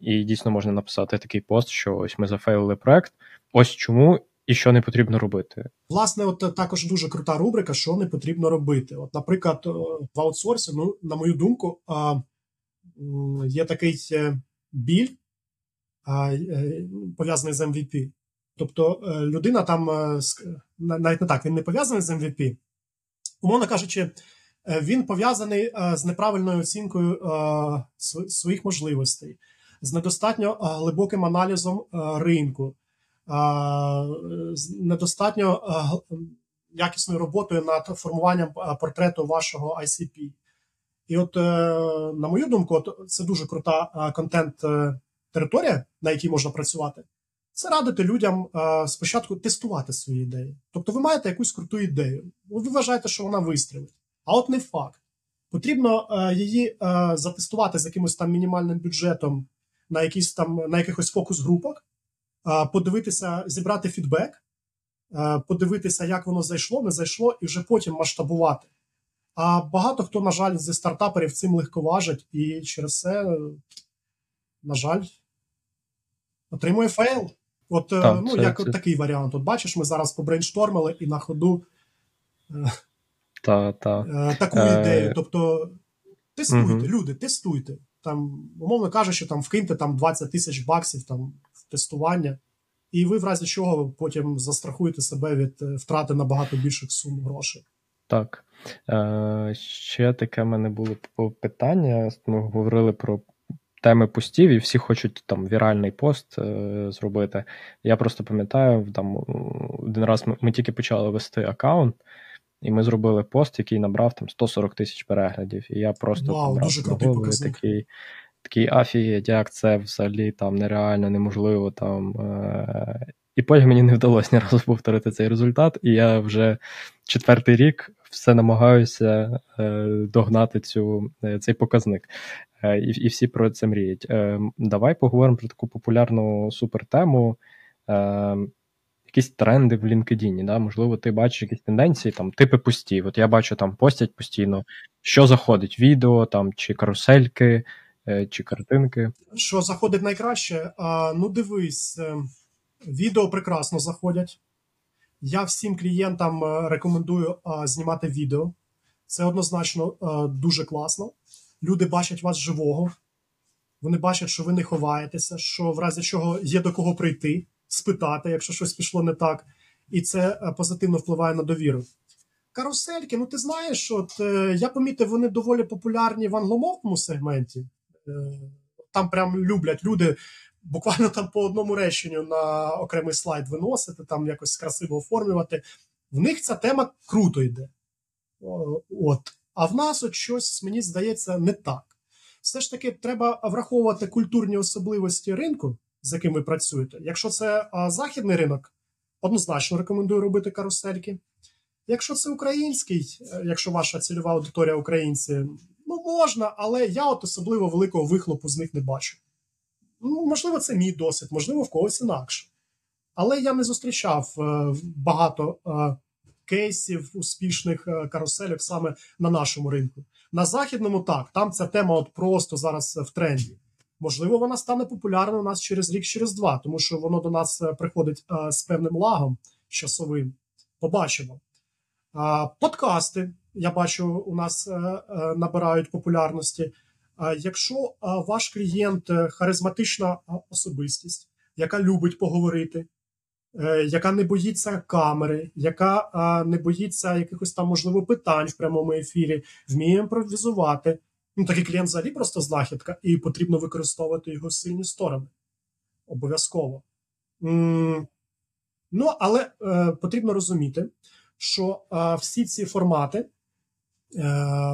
і дійсно можна написати такий пост, що ось ми зафейлили проект, ось чому, і що не потрібно робити. Власне, от також дуже крута рубрика, що не потрібно робити. От, наприклад, е, в аутсорсі, ну, на мою думку, є такий е, біль е, пов'язаний з MVP. Тобто людина там навіть не так, він не пов'язаний з MVP. Умовно кажучи, він пов'язаний з неправильною оцінкою своїх можливостей, з недостатньо глибоким аналізом ринку недостатньо якісною роботою над формуванням портрету вашого ICP. І от, е, на мою думку, от це дуже крута контент-територія, е, на якій можна працювати. Це радити людям спочатку тестувати свої ідеї. Тобто, ви маєте якусь круту ідею, ви вважаєте, що вона вистрілить. А от не факт. Потрібно е, її затестувати з якимось там мінімальним бюджетом на якісь там на якихось фокус-групах, подивитися, зібрати фідбек, подивитися, як воно зайшло, не зайшло, і вже потім масштабувати. А багато хто, на жаль, зі стартаперів цим легковажить, і через це, на жаль, отримує fail. От е, так, ну, це, як це... такий варіант. От бачиш, ми зараз побрейнштормили і на ходу е, та, та. Е, таку е... ідею. Тобто, тестуйте, угу. люди, тестуйте. Там, умовно кажучи, там вкиньте там 20 тисяч баксів там тестування, і ви в разі чого потім застрахуєте себе від е, втрати набагато більших сум грошей. Так. Е, Ще таке в мене було питання. Ми говорили про теми постів, і всі хочуть там віральний пост е, зробити. Я просто пам'ятаю, там один раз ми, ми тільки почали вести аккаунт. І ми зробили пост, який набрав там 140 тисяч переглядів. І я просто Вау, дуже крутий показник. такий такий афієть, як це взагалі там нереально, неможливо там. Е- І потім мені не вдалося ні разу повторити цей результат, і я вже четвертий рік все намагаюся е- догнати цю, е- цей показник. І і всі про це мріють. Давай поговоримо про таку популярну супертему. Якісь тренди в LinkedIn, да? можливо, ти бачиш якісь тенденції, там, типи постів. От я бачу, там постять постійно, що заходить, відео там, чи карусельки, чи картинки. Що заходить найкраще? Ну, дивись, е, відео прекрасно заходять. Я всім клієнтам е, рекомендую знімати відео. Це однозначно дуже класно. Люди бачать вас живого, вони бачать, що ви не ховаєтеся, що в разі чого є до кого прийти, спитати, якщо щось пішло не так. І це позитивно впливає на довіру. Карусельки, ну ти знаєш, от е, я помітив, вони доволі популярні в англомовному сегменті. Е, там прям люблять люди буквально там по одному реченню на окремий слайд виносити, там якось красиво оформлювати. В них ця тема круто йде. От. А в нас от щось, мені здається, не так. Все ж таки, треба враховувати культурні особливості ринку, з яким ви працюєте. Якщо це західний ринок, однозначно рекомендую робити карусельки. Якщо це український, е, якщо ваша цільова аудиторія українці, Ну, можна, але я от особливо великого вихлопу з них не бачу. Ну, Можливо, це мій досвід, можливо, в когось інакше. Але я не зустрічав е, багато е, кейсів успішних е, каруселів саме на нашому ринку. На західному так, там ця тема от просто зараз в тренді. Можливо, вона стане популярною у нас через рік, через два, тому що воно до нас приходить з певним лагом часовим. Побачимо. Подкасти, я бачу, у нас набирають популярності. Якщо ваш клієнт харизматична особистість, яка любить поговорити, Е, яка не боїться камери, яка не боїться якихось там можливо питань в прямому ефірі, вміє імпровізувати. Ну, такий клієнт взагалі просто знахідка, і потрібно використовувати його сильні сторони. Обов'язково. Ну, але е, потрібно розуміти, що е, всі ці формати, е,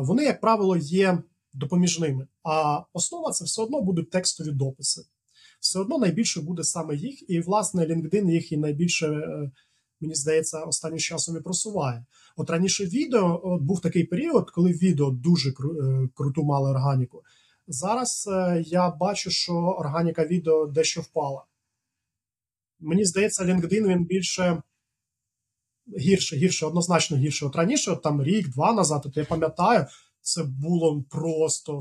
вони, як правило, є допоміжними. А основа це все одно будуть текстові дописи все одно найбільше буде саме їх, і власне LinkedIn їх і найбільше. Е, мені здається, останнім часом і просуває. От раніше відео от був такий період, коли відео дуже е, круту мали органіку. Зараз е, я бачу, що органіка відео дещо впала. Мені здається, LinkedIn він більше гірше, гірше, однозначно гірше. От раніше, от там рік-два назад, от я пам'ятаю, це було просто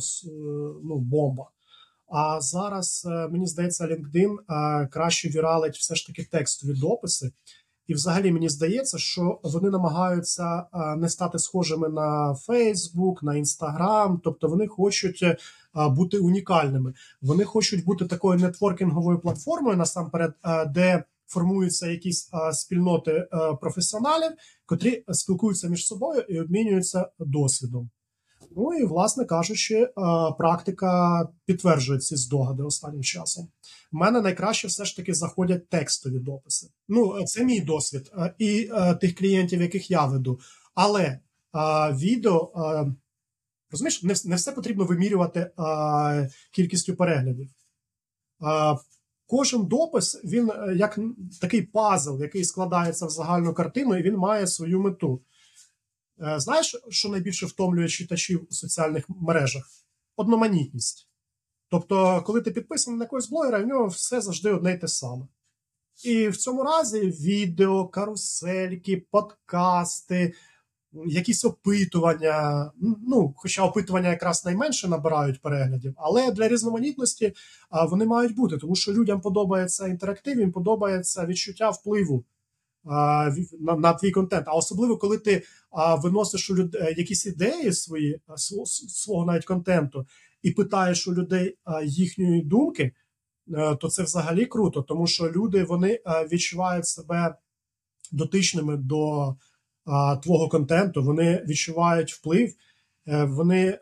ну, бомба. А зараз е, мені здається, LinkedIn е, краще віралить все ж таки текстові дописи. І, взагалі, мені здається, що вони намагаються е, не стати схожими на Facebook, на Instagram, тобто вони хочуть бути унікальними. Вони хочуть бути такою нетворкінговою платформою насамперед, де формуються якісь спільноти професіоналів, котрі спілкуються між собою і обмінюються досвідом. Ну і, власне кажучи, е, практика підтверджує ці здогади останнім часом. У мене найкраще все ж таки заходять текстові дописи. Ну, це мій досвід е, і е, тих клієнтів, яких я веду. Але відео розумієш, не все потрібно вимірювати кількістю переглядів. Кожен допис він як такий пазл, який складається в загальну картину, і він має свою мету. Е, знаєш, що найбільше втомлює читачів у соціальних мережах? Одноманітність. Тобто, коли ти підписаний на якогось блогера, в нього все завжди одне й те саме. І в цьому разі відео, карусельки, подкасти, якісь опитування. Ну, Хоча опитування якраз найменше набирають переглядів, але для різноманітності вони мають бути, тому що людям подобається інтерактив, їм подобається відчуття впливу на на твій контент. А особливо, коли ти а, виносиш у людей е, якісь ідеї свої свого навіть контенту і питаєш у людей їхньої думки, е, то це взагалі круто, тому що люди вони відчувають себе дотичними до а, твого контенту, вони відчувають вплив. Е, вони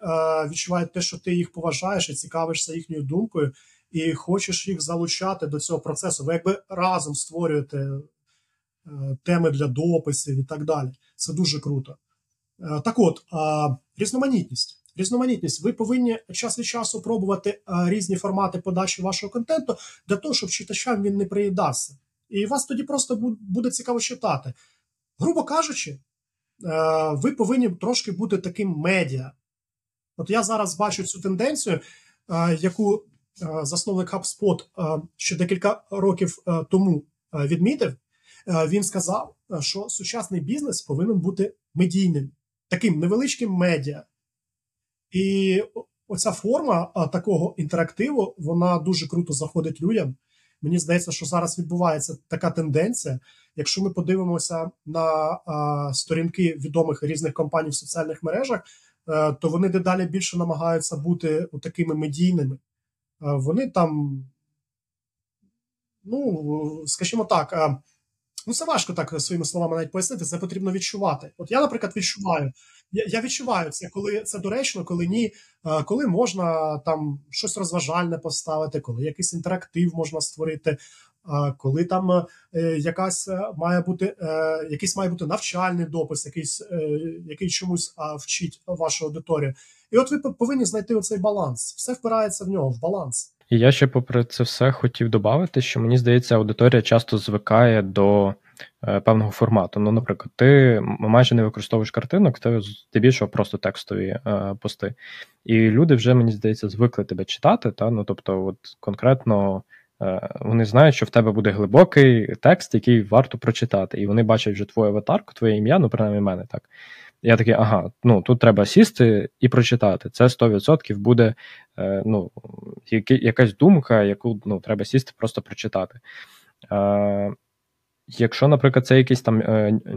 відчувають те, що ти їх поважаєш і цікавишся їхньою думкою, і хочеш їх залучати до цього процесу. Ви якби разом створюєте Е, теми для дописів і так далі. Це дуже круто. Е, так от, різноманітність. Різноманітність. Ви повинні час від часу пробувати е, різні формати подачі вашого контенту для того, щоб читачам він не приїдався. І вас тоді просто буде цікаво читати. Грубо кажучи, ви повинні трошки бути таким медіа. От я зараз бачу цю тенденцію, яку засновник HubSpot ще декілька років тому відмітив. Е, він сказав, е, що сучасний бізнес повинен бути медійним, таким невеличким медіа. І оця форма е, такого інтерактиву вона дуже круто заходить людям. Мені здається, що зараз відбувається така тенденція. Якщо ми подивимося на сторінки відомих різних компаній в соціальних мережах, а, то вони дедалі більше намагаються бути такими медійними. А, вони там, ну скажімо так, Ну, це важко так своїми словами навіть пояснити. Це потрібно відчувати. От я, наприклад, відчуваю. Я відчуваю це, коли це доречно, коли ні, е, коли можна там щось розважальне поставити, коли якийсь інтерактив можна створити, е, коли там е, якась має бути якийсь має бути навчальний допис, якийсь який чомусь вчить вашу аудиторію. І от ви повинні знайти оцей баланс. Все впирається в нього, в баланс. І я ще, попри це все, хотів додати, що мені здається, аудиторія часто звикає до е, певного формату. Ну, наприклад, ти майже не використовуєш картинок, ти більше просто текстові е, пости. І люди вже, мені здається, звикли тебе читати. Та? Ну, Тобто, от конкретно. Е, вони знають, що в тебе буде глибокий текст, який варто прочитати, і вони бачать вже твою аватарку, твоє ім'я, ну принаймні мене так. Я такий, ага, ну тут треба сісти і прочитати. Це 100% буде е, ну, якась думка, яку ну, треба сісти, просто прочитати. Е, Якщо, наприклад, це якийсь там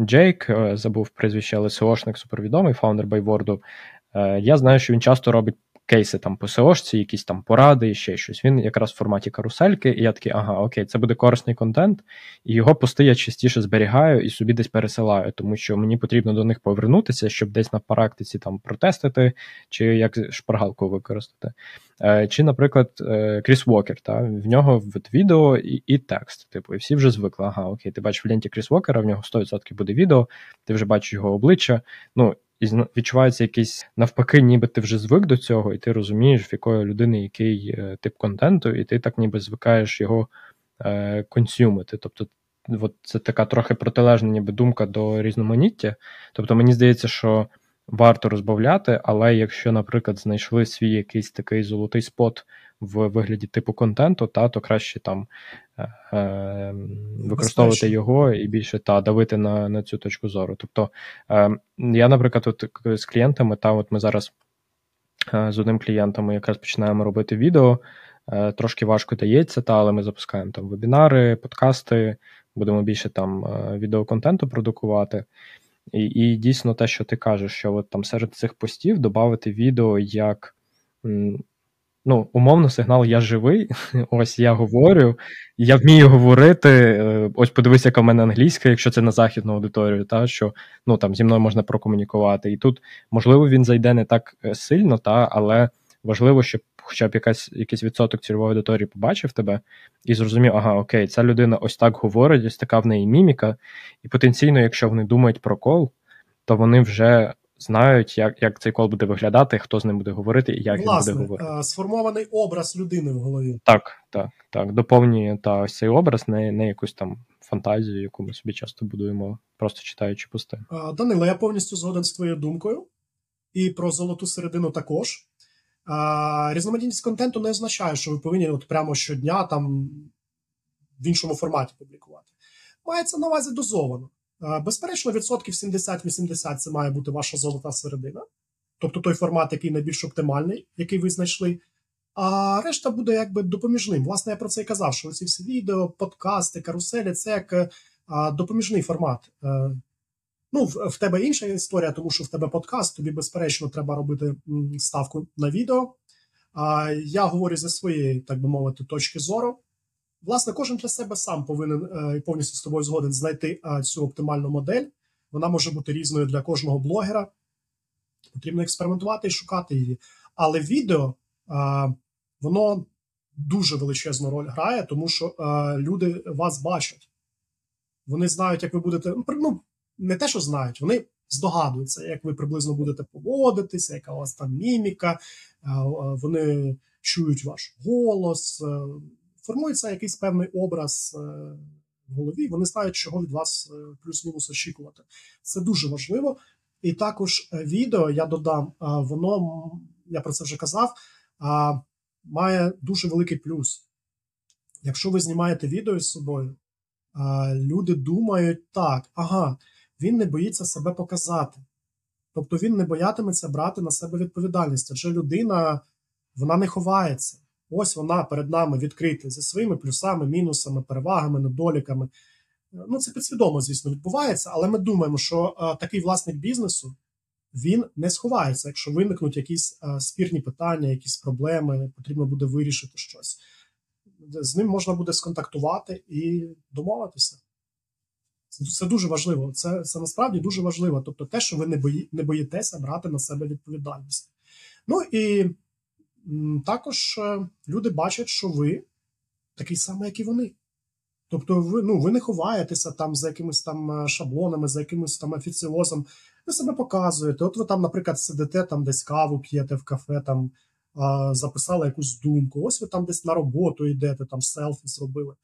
Джейк, забув прізвище, але SEOшник супервідомий, фаундер байворду, я знаю, що він часто робить кейси там по SEOшці, якісь там поради ще щось. Він якраз в форматі карусельки, і я такий, ага, окей, це буде корисний контент, і його пости я частіше зберігаю і собі десь пересилаю, тому що мені потрібно до них повернутися, щоб десь на практиці там протестити, чи як шпаргалку використати. Е, Чи, наприклад, е, Кріс Уокер, та, в нього відео і і текст. Типу, і всі вже звикли. Ага, окей, ти бачиш в ленті Кріс Уокера, в нього 100% буде відео, ти вже бачиш його обличчя. Ну, і відчувається якийсь навпаки, ніби ти вже звик до цього, і ти розумієш, в якої людини який е, тип контенту, і ти так ніби звикаєш його е, консюмити. Тобто, от це така трохи протилежна ніби думка до різноманіття. Тобто, мені здається, що варто розбавляти, але якщо, наприклад, знайшли свій якийсь такий золотий спот в вигляді типу контенту, та то краще там е, е використовувати Безпечно. його і більше та давити на на цю точку зору. Тобто е, я, наприклад, от з клієнтами, та от ми зараз е, з одним клієнтом якраз починаємо робити відео. Е, трошки важко дається, та але ми запускаємо там вебінари, подкасти, будемо більше там е, відеоконтенту продукувати. І і дійсно те, що ти кажеш, що от там серед цих постів додати відео як ну, умовно, сигнал я живий, ось я говорю, я вмію говорити. Е, ось подивися, яка в мене англійська, якщо це на західну аудиторію, та що ну там зі мною можна прокомунікувати. І тут, можливо, він зайде не так е, сильно, та, але важливо, щоб хоча б якась, якийсь відсоток цільової аудиторії побачив тебе і зрозумів, ага, окей, ця людина ось так говорить, ось така в неї міміка, і потенційно, якщо вони думають про кол, то вони вже знають, як як цей кол буде виглядати, хто з ним буде говорити і як Власне, він буде говорити. Сформований образ людини в голові. Так, так, так. Доповнює та ось цей образ, не, не якусь там фантазію, яку ми собі часто будуємо, просто читаючи пости. Данило, я повністю згоден з твоєю думкою, і про золоту середину також. А, Різноманітність контенту не означає, що ви повинні от прямо щодня там в іншому форматі публікувати. Мається на увазі дозовано. Безперечно, відсотків 70-80 це має бути ваша золота середина, тобто той формат, який найбільш оптимальний, який ви знайшли. А решта буде якби допоміжним. Власне, я про це і казав, що ці всі відео, подкасти, каруселі це як допоміжний формат. Е, ну, в тебе інша історія, тому що в тебе подкаст, тобі, безперечно, треба робити ставку на відео. А я говорю зі своєї, так би мовити, точки зору. Власне, кожен для себе сам повинен е, повністю з тобою згоден знайти е, цю оптимальну модель. Вона може бути різною для кожного блогера. Потрібно експериментувати і шукати її. Але відео е, воно дуже величезну роль грає, тому що люди вас бачать. Вони знають, як ви будете. Ну, не те, що знають, вони здогадуються, як ви приблизно будете поводитися, яка у вас там міміка, вони чують ваш голос формується якийсь певний образ е, в голові. Вони знають, чого від вас е, плюс-мінус очікувати. Це дуже важливо. І також е, відео я додам, воно я про це вже казав, має дуже великий плюс. Якщо ви знімаєте відео з собою, люди думають так, ага, він не боїться себе показати. Тобто він не боятиметься брати на себе відповідальність, адже людина вона не ховається. Ось вона перед нами відкрита зі своїми плюсами, мінусами, перевагами, недоліками. Ну, це підсвідомо, звісно, відбувається, але ми думаємо, що а, такий власник бізнесу він не сховається, якщо виникнуть якісь а, спірні питання, якісь проблеми, потрібно буде вирішити щось. З ним можна буде сконтактувати і домовитися. Це дуже важливо. Це це насправді дуже важливо. Тобто, те, що ви не бої, не боїтеся брати на себе відповідальність. Ну і також е, люди бачать, що ви такий самий, як і вони. Тобто, ви ну, ви не ховаєтеся там за якимись там е, шаблонами, за якимось там офіціозом. Ви себе показуєте. От ви там, наприклад, сидите там десь каву п'єте в кафе, там записали якусь думку. Ось ви там десь на роботу йдете, там селфі зробили.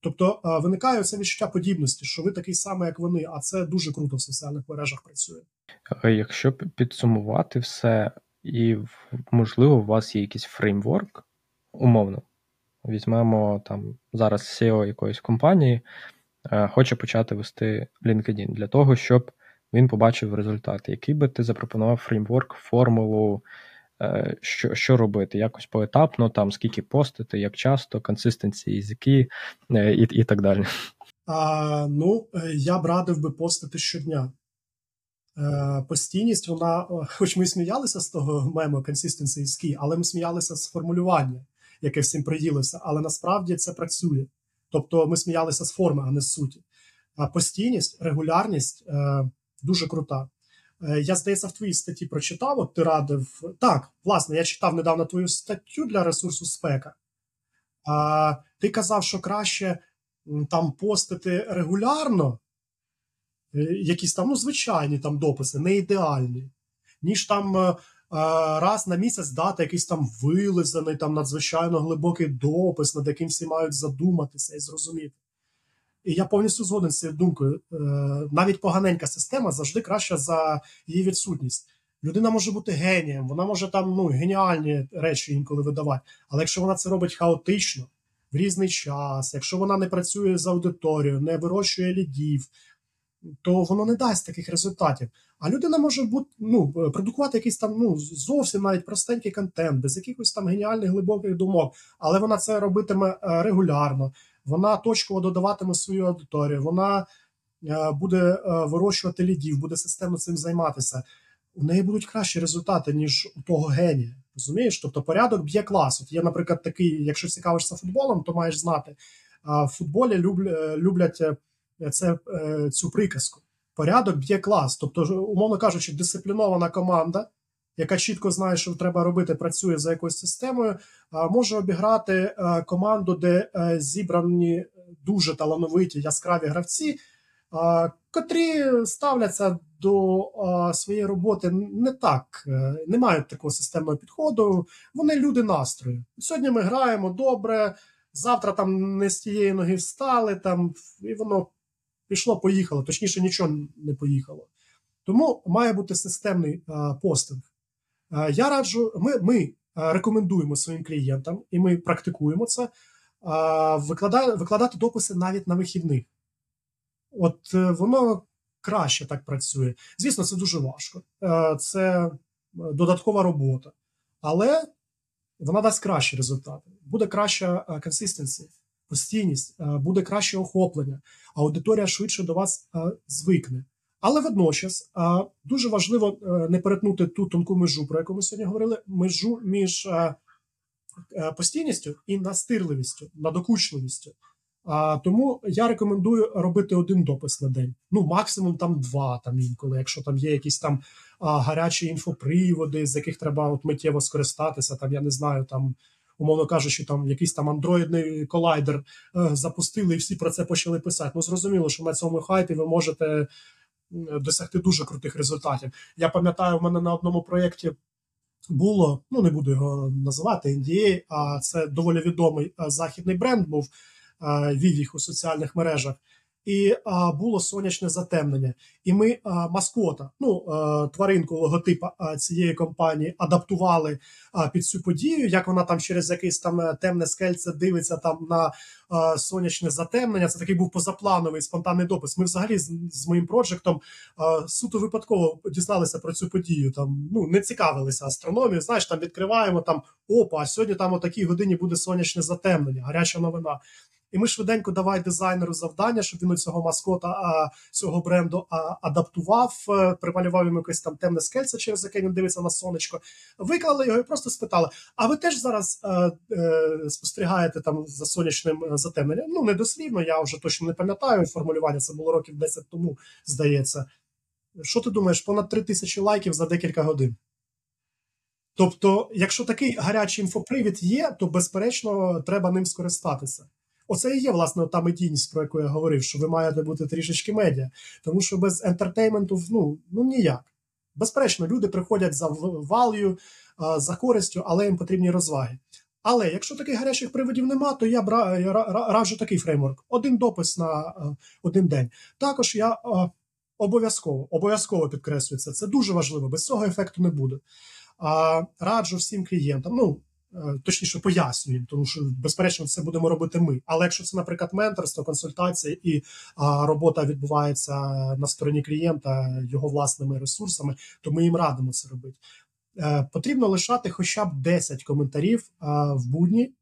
Тобто виникає це відчуття подібності, що ви такий самий, як вони, а це дуже круто в соціальних мережах працює. Якщо підсумувати все, і можливо, у вас є якийсь фреймворк, умовно, візьмемо там зараз SEO якоїсь компанії, е, хоче почати вести LinkedIn для того, щоб він побачив результати. Який би ти запропонував фреймворк, формулу, е, що що робити? Якось поетапно, там скільки постити, як часто, консистенції, язики е, і і так далі. А, Ну, я б радив би постити щодня. Постійність, вона, хоч ми сміялися з того мему consistency is key, але ми сміялися з формулювання яке всім приїлося, але насправді це працює. Тобто ми сміялися з форми, а не з суті. А постійність, регулярність е, дуже крута. Е, я, здається, в твоїй статті прочитав, от ти радив. Так, власне, я читав недавно твою статтю для ресурсу спека. А ти казав, що краще там постити регулярно, е, якісь там ну, звичайні там дописи, не ідеальні, ніж там е, раз на місяць дати якийсь там вилизаний, там надзвичайно глибокий допис, над яким всі мають задуматися і зрозуміти. І я повністю згоден з цією думкою. Е, навіть поганенька система завжди краща за її відсутність. Людина може бути генієм, вона може там ну, геніальні речі інколи видавати. Але якщо вона це робить хаотично, в різний час, якщо вона не працює з аудиторією, не вирощує лідів, то воно не дасть таких результатів. А людина може бути ну, продукувати якийсь там ну зовсім навіть простенький контент, без якихось там геніальних глибоких думок, але вона це робитиме е, регулярно. Вона точково додаватиме свою аудиторію, вона е, буде е, вирощувати лідів, буде системно цим займатися. У неї будуть кращі результати, ніж у того генія. Розумієш? Тобто порядок б'є клас. От Є, наприклад, такий, якщо цікавишся футболом, то маєш знати. В футболі люблять це, цю приказку порядок б'є клас. Тобто, умовно кажучи, дисциплінована команда, яка чітко знає, що треба робити, працює за якоюсь системою, може обіграти е, команду, де е, зібрані дуже талановиті яскраві гравці, котрі ставляться до своєї роботи не так, е, не мають такого системного підходу. Вони люди настрою. Сьогодні ми граємо добре. Завтра там не з тієї ноги встали, там і воно пішло, поїхало, точніше, нічого не поїхало. Тому має бути системний постинг. Я раджу, ми ми рекомендуємо своїм клієнтам, і ми практикуємо це, викладати, викладати дописи навіть на вихідних. От е, воно краще так працює. Звісно, це дуже важко. Це додаткова робота. Але вона дасть кращі результати. Буде краща консистенція постійність, е, буде краще охоплення, аудиторія швидше до вас е, звикне. Але водночас е, дуже важливо не перетнути ту тонку межу, про яку ми сьогодні говорили: межу між постійністю і настирливістю, надокучливістю. Тому я рекомендую робити один допис на день. Ну, максимум там два, там інколи, якщо там є якісь там гарячі інфоприводи, з яких треба от миттєво скористатися, там я не знаю, там умовно кажучи, там якийсь там андроїдний колайдер е, запустили, і всі про це почали писати. Ну зрозуміло, що на цьому хайпі ви можете досягти дуже крутих результатів. Я пам'ятаю, в мене на одному проєкті. Було, ну не буду його називати NDA, а це доволі відомий е, західний бренд був е, вів їх у соціальних мережах і а, було сонячне затемнення. І ми а, маскота, ну а, тваринку логотипа цієї компанії адаптували під цю подію. Як вона там через якесь там е, темне скельце дивиться там на сонячне затемнення? Це такий був позаплановий спонтанний допис. Ми взагалі з, з моїм проджектом суто випадково дізналися про цю подію. Там ну не цікавилися астрономією. Знаєш, там відкриваємо там опа. а Сьогодні там о такій годині буде сонячне затемнення, гаряча новина. І ми швиденько давай дизайнеру завдання, щоб він цього маскота а, цього бренду а, адаптував, е, прималював йому якесь там темне скельце, через яке він дивиться на сонечко. Виклали його і просто спитали: а ви теж зараз е, е, спостерігаєте там за сонячним затемненням? Ну не дослівно, я вже точно не пам'ятаю формулювання. Це було років 10 тому, здається. Що ти думаєш? Понад 3 тисячі лайків за декілька годин. Тобто, якщо такий гарячий інфопривід є, то безперечно треба ним скористатися. Оце і є власне та медійність, про яку я говорив, що ви маєте бути трішечки медіа, тому що без ентертейменту ну, ну ніяк. Безперечно, люди приходять за value, за користю, але їм потрібні розваги. Але якщо таких гарячих приводів нема, то я раджу такий фреймворк: один допис на один день. Також я обов'язково обов'язково підкреслюю це. Це дуже важливо. Без цього ефекту не буде. Раджу всім клієнтам. Ну точніше пояснюємо, тому що безперечно це будемо робити ми. Але якщо це, наприклад, менторство, консультація і робота відбувається на стороні клієнта його власними ресурсами, то ми їм радимо це робити. Е, Потрібно лишати хоча б 10 коментарів е, в будні е,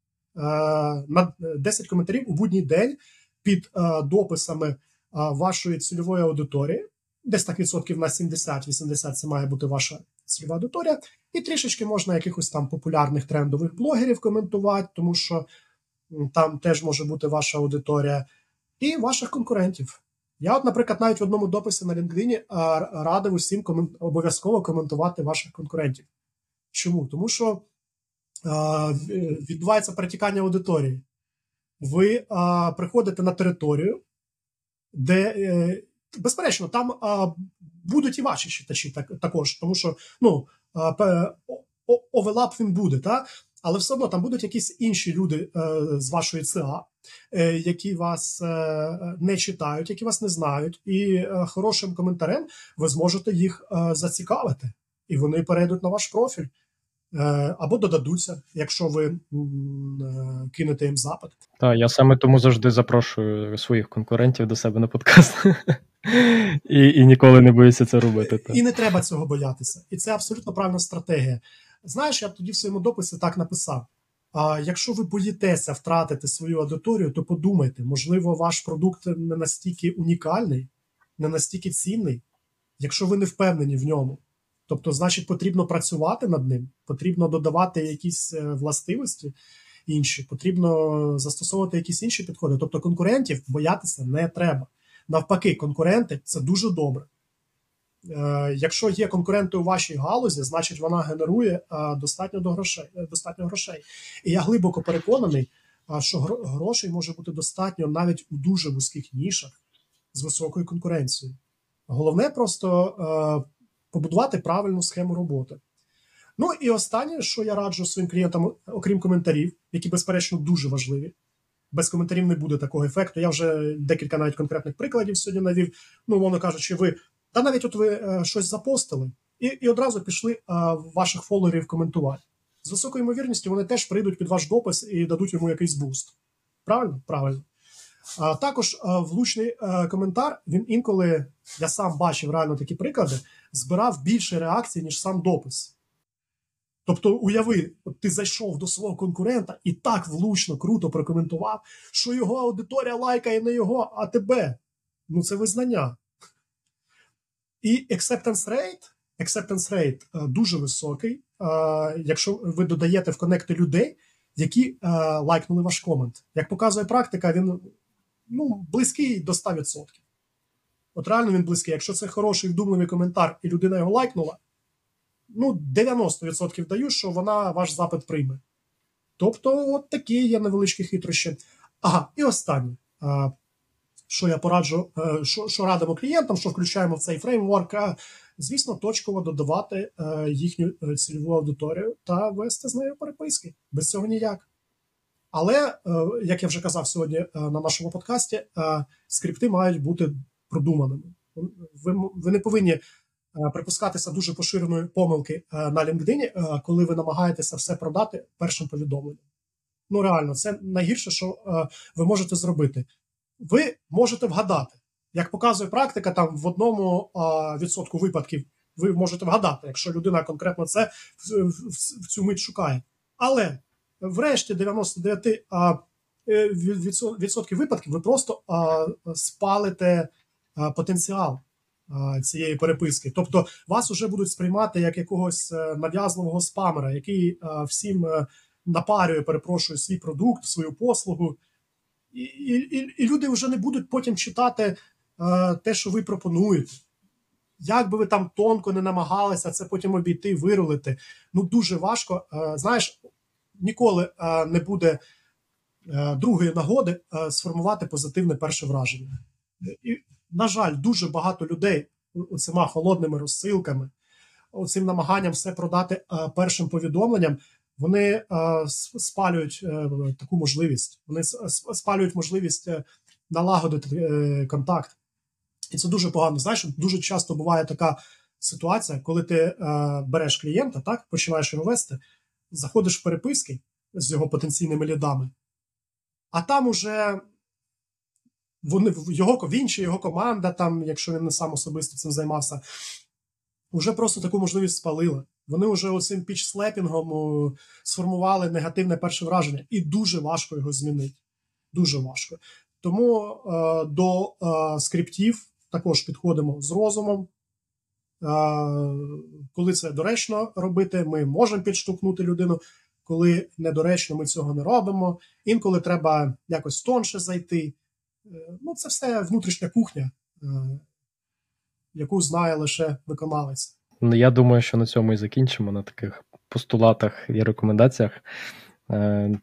на 10 коментарів у будній день під е, дописами е, вашої цільової аудиторії. Десь так відсотків на 70-80 це має бути ваша цільова аудиторія. І трішечки можна якихось там популярних трендових блогерів коментувати, тому що там теж може бути ваша аудиторія, і ваших конкурентів. Я, от, наприклад, навіть в одному дописі на LinkedIn радив усім комент... обов'язково коментувати ваших конкурентів. Чому? Тому що а, відбувається перетікання аудиторії. Ви а, приходите на територію, де, е, безперечно, там а, будуть і ваші читачі так, також, тому що ну, овелап він буде, та? але все одно там будуть якісь інші люди е, з вашої ЦА, е, які вас е, не читають, які вас не знають, і хорошим коментарем ви зможете їх зацікавити, і вони перейдуть на ваш профіль. Або додадуться, якщо ви кинете їм запит. Так, я саме тому завжди запрошую своїх конкурентів до себе на подкаст. І і ніколи не боюся це робити. Так. І не треба цього боятися. І це абсолютно правильна стратегія. Знаєш, я б тоді в своєму дописі так написав: а якщо ви боїтеся втратити свою аудиторію, то подумайте, можливо, ваш продукт не настільки унікальний, не настільки цінний, якщо ви не впевнені в ньому. Тобто, значить, потрібно працювати над ним, потрібно додавати якісь е, властивості інші, потрібно застосовувати якісь інші підходи. Тобто, конкурентів боятися не треба. Навпаки, конкуренти це дуже добре. Е, якщо є конкуренти у вашій галузі, значить вона генерує е, достатньо до грошей. Достатньо грошей. І я глибоко переконаний, що грошей може бути достатньо навіть у дуже вузьких нішах з високою конкуренцією. Головне просто побудувати правильну схему роботи. Ну і останнє, що я раджу своїм клієнтам, окрім коментарів, які безперечно дуже важливі без коментарів не буде такого ефекту. Я вже декілька навіть конкретних прикладів сьогодні навів. Ну, умовно кажучи, ви та навіть от ви е, щось запостили, і і одразу пішли е, ваших фоловерів коментувати. З високою ймовірністю вони теж прийдуть під ваш допис і дадуть йому якийсь буст. Правильно? Правильно. А також е, влучний е, коментар. Він інколи я сам бачив реально такі приклади, збирав більше реакцій, ніж сам допис. Тобто, уяви, от ти зайшов до свого конкурента і так влучно, круто прокоментував, що його аудиторія лайкає не його, а тебе. Ну, це визнання. І acceptance rate acceptance rate е, дуже високий, е, якщо ви додаєте в конекти людей, які е, лайкнули ваш комент. Як показує практика, він ну, близький до 100%. От реально він близький. Якщо це хороший вдумливий коментар, і людина його лайкнула ну, 90% даю, що вона ваш запит прийме. Тобто, от такі є невеличкі хитрощі. Ага, і останнє, що я пораджу, е, що що радимо клієнтам, що включаємо в цей фреймворк, звісно, точково додавати е, їхню е, цільову аудиторію та вести з нею переписки. Без цього ніяк. Але, як я вже казав сьогодні на нашому подкасті, скрипти мають бути продуманими. Ви, ви не повинні Е, припускатися дуже поширеної помилки е, на LinkedIn, е, коли ви намагаєтеся все продати першим повідомленням. Ну, реально, це найгірше, що ви можете зробити. Ви можете вгадати. Як показує практика, там в одному відсотку випадків ви можете вгадати, якщо людина конкретно це в цю мить шукає. Але врешті 99 відсотків випадків ви просто спалите потенціал цієї переписки. Тобто вас вже будуть сприймати як якогось е, нав'язливого спамера, який е, всім е, напарює, перепрошую, свій продукт, свою послугу. І, і, і люди вже не будуть потім читати те, що ви пропонуєте. Як би ви там тонко не намагалися це потім обійти, вирулити, ну дуже важко. Знаєш, ніколи не буде другої нагоди сформувати позитивне перше враження. І на жаль, дуже багато людей оцима холодними розсилками, оцим намаганням все продати першим повідомленням, Вони спалюють таку можливість. Вони спалюють можливість налагодити контакт. І це дуже погано. Знаєш, дуже часто буває така ситуація, коли ти е, береш клієнта, так починаєш його вести, заходиш в переписки з його потенційними лідами, а там уже вони його чи його команда, там, якщо він не сам особисто цим займався, вже просто таку можливість спалили. Вони вже оцим піч-слепінгом сформували негативне перше враження, і дуже важко його змінити. Дуже важко. Тому е, до е, скриптів також підходимо з розумом. Коли це доречно робити, ми можемо підштовхнути людину. Коли недоречно, ми цього не робимо. Інколи треба якось тонше зайти. Е, ну, це все внутрішня кухня, е, яку знає лише виконавець. Ну, я думаю, що на цьому і закінчимо на таких постулатах і рекомендаціях.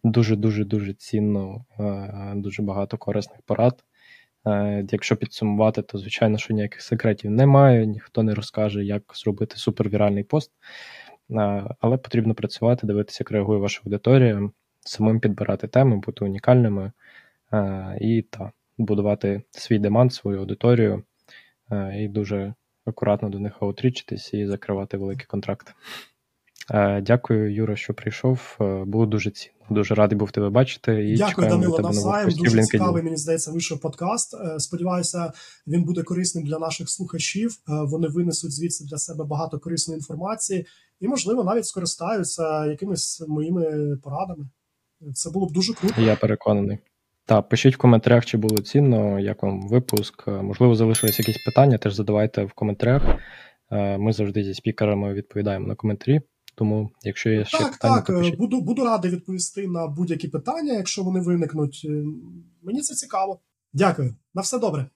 Дуже дуже дуже цінно, е, дуже багато корисних порад. Е, якщо підсумувати, то звичайно, що ніяких секретів немає, ніхто не розкаже, як зробити супервіральний пост. Е, але потрібно працювати, дивитися, як реагує ваша аудиторія, самим підбирати теми, бути унікальними е, і та, будувати свій демант, свою аудиторію, і дуже акуратно до них аутрічитись і закривати великі контракти. Е, дякую, Юра, що прийшов. Е, було дуже цінно. Дуже радий був тебе бачити. І Дякую, Данило, навзаєм. Дуже цікавий, мені здається, вийшов подкаст. Е, сподіваюся, він буде корисним для наших слухачів. Вони винесуть звідси для себе багато корисної інформації і, можливо, навіть скористаються якимись моїми порадами. Це було б дуже круто. Я переконаний. Так, пишіть в коментарях, чи було цінно, як вам випуск. Можливо, залишились якісь питання, теж задавайте в коментарях. Ми завжди зі спікерами відповідаємо на коментарі. Тому, якщо є ще так, питання, так, то пишіть. буду буду радий відповісти на будь-які питання, якщо вони виникнуть. Мені це цікаво. Дякую. На все добре.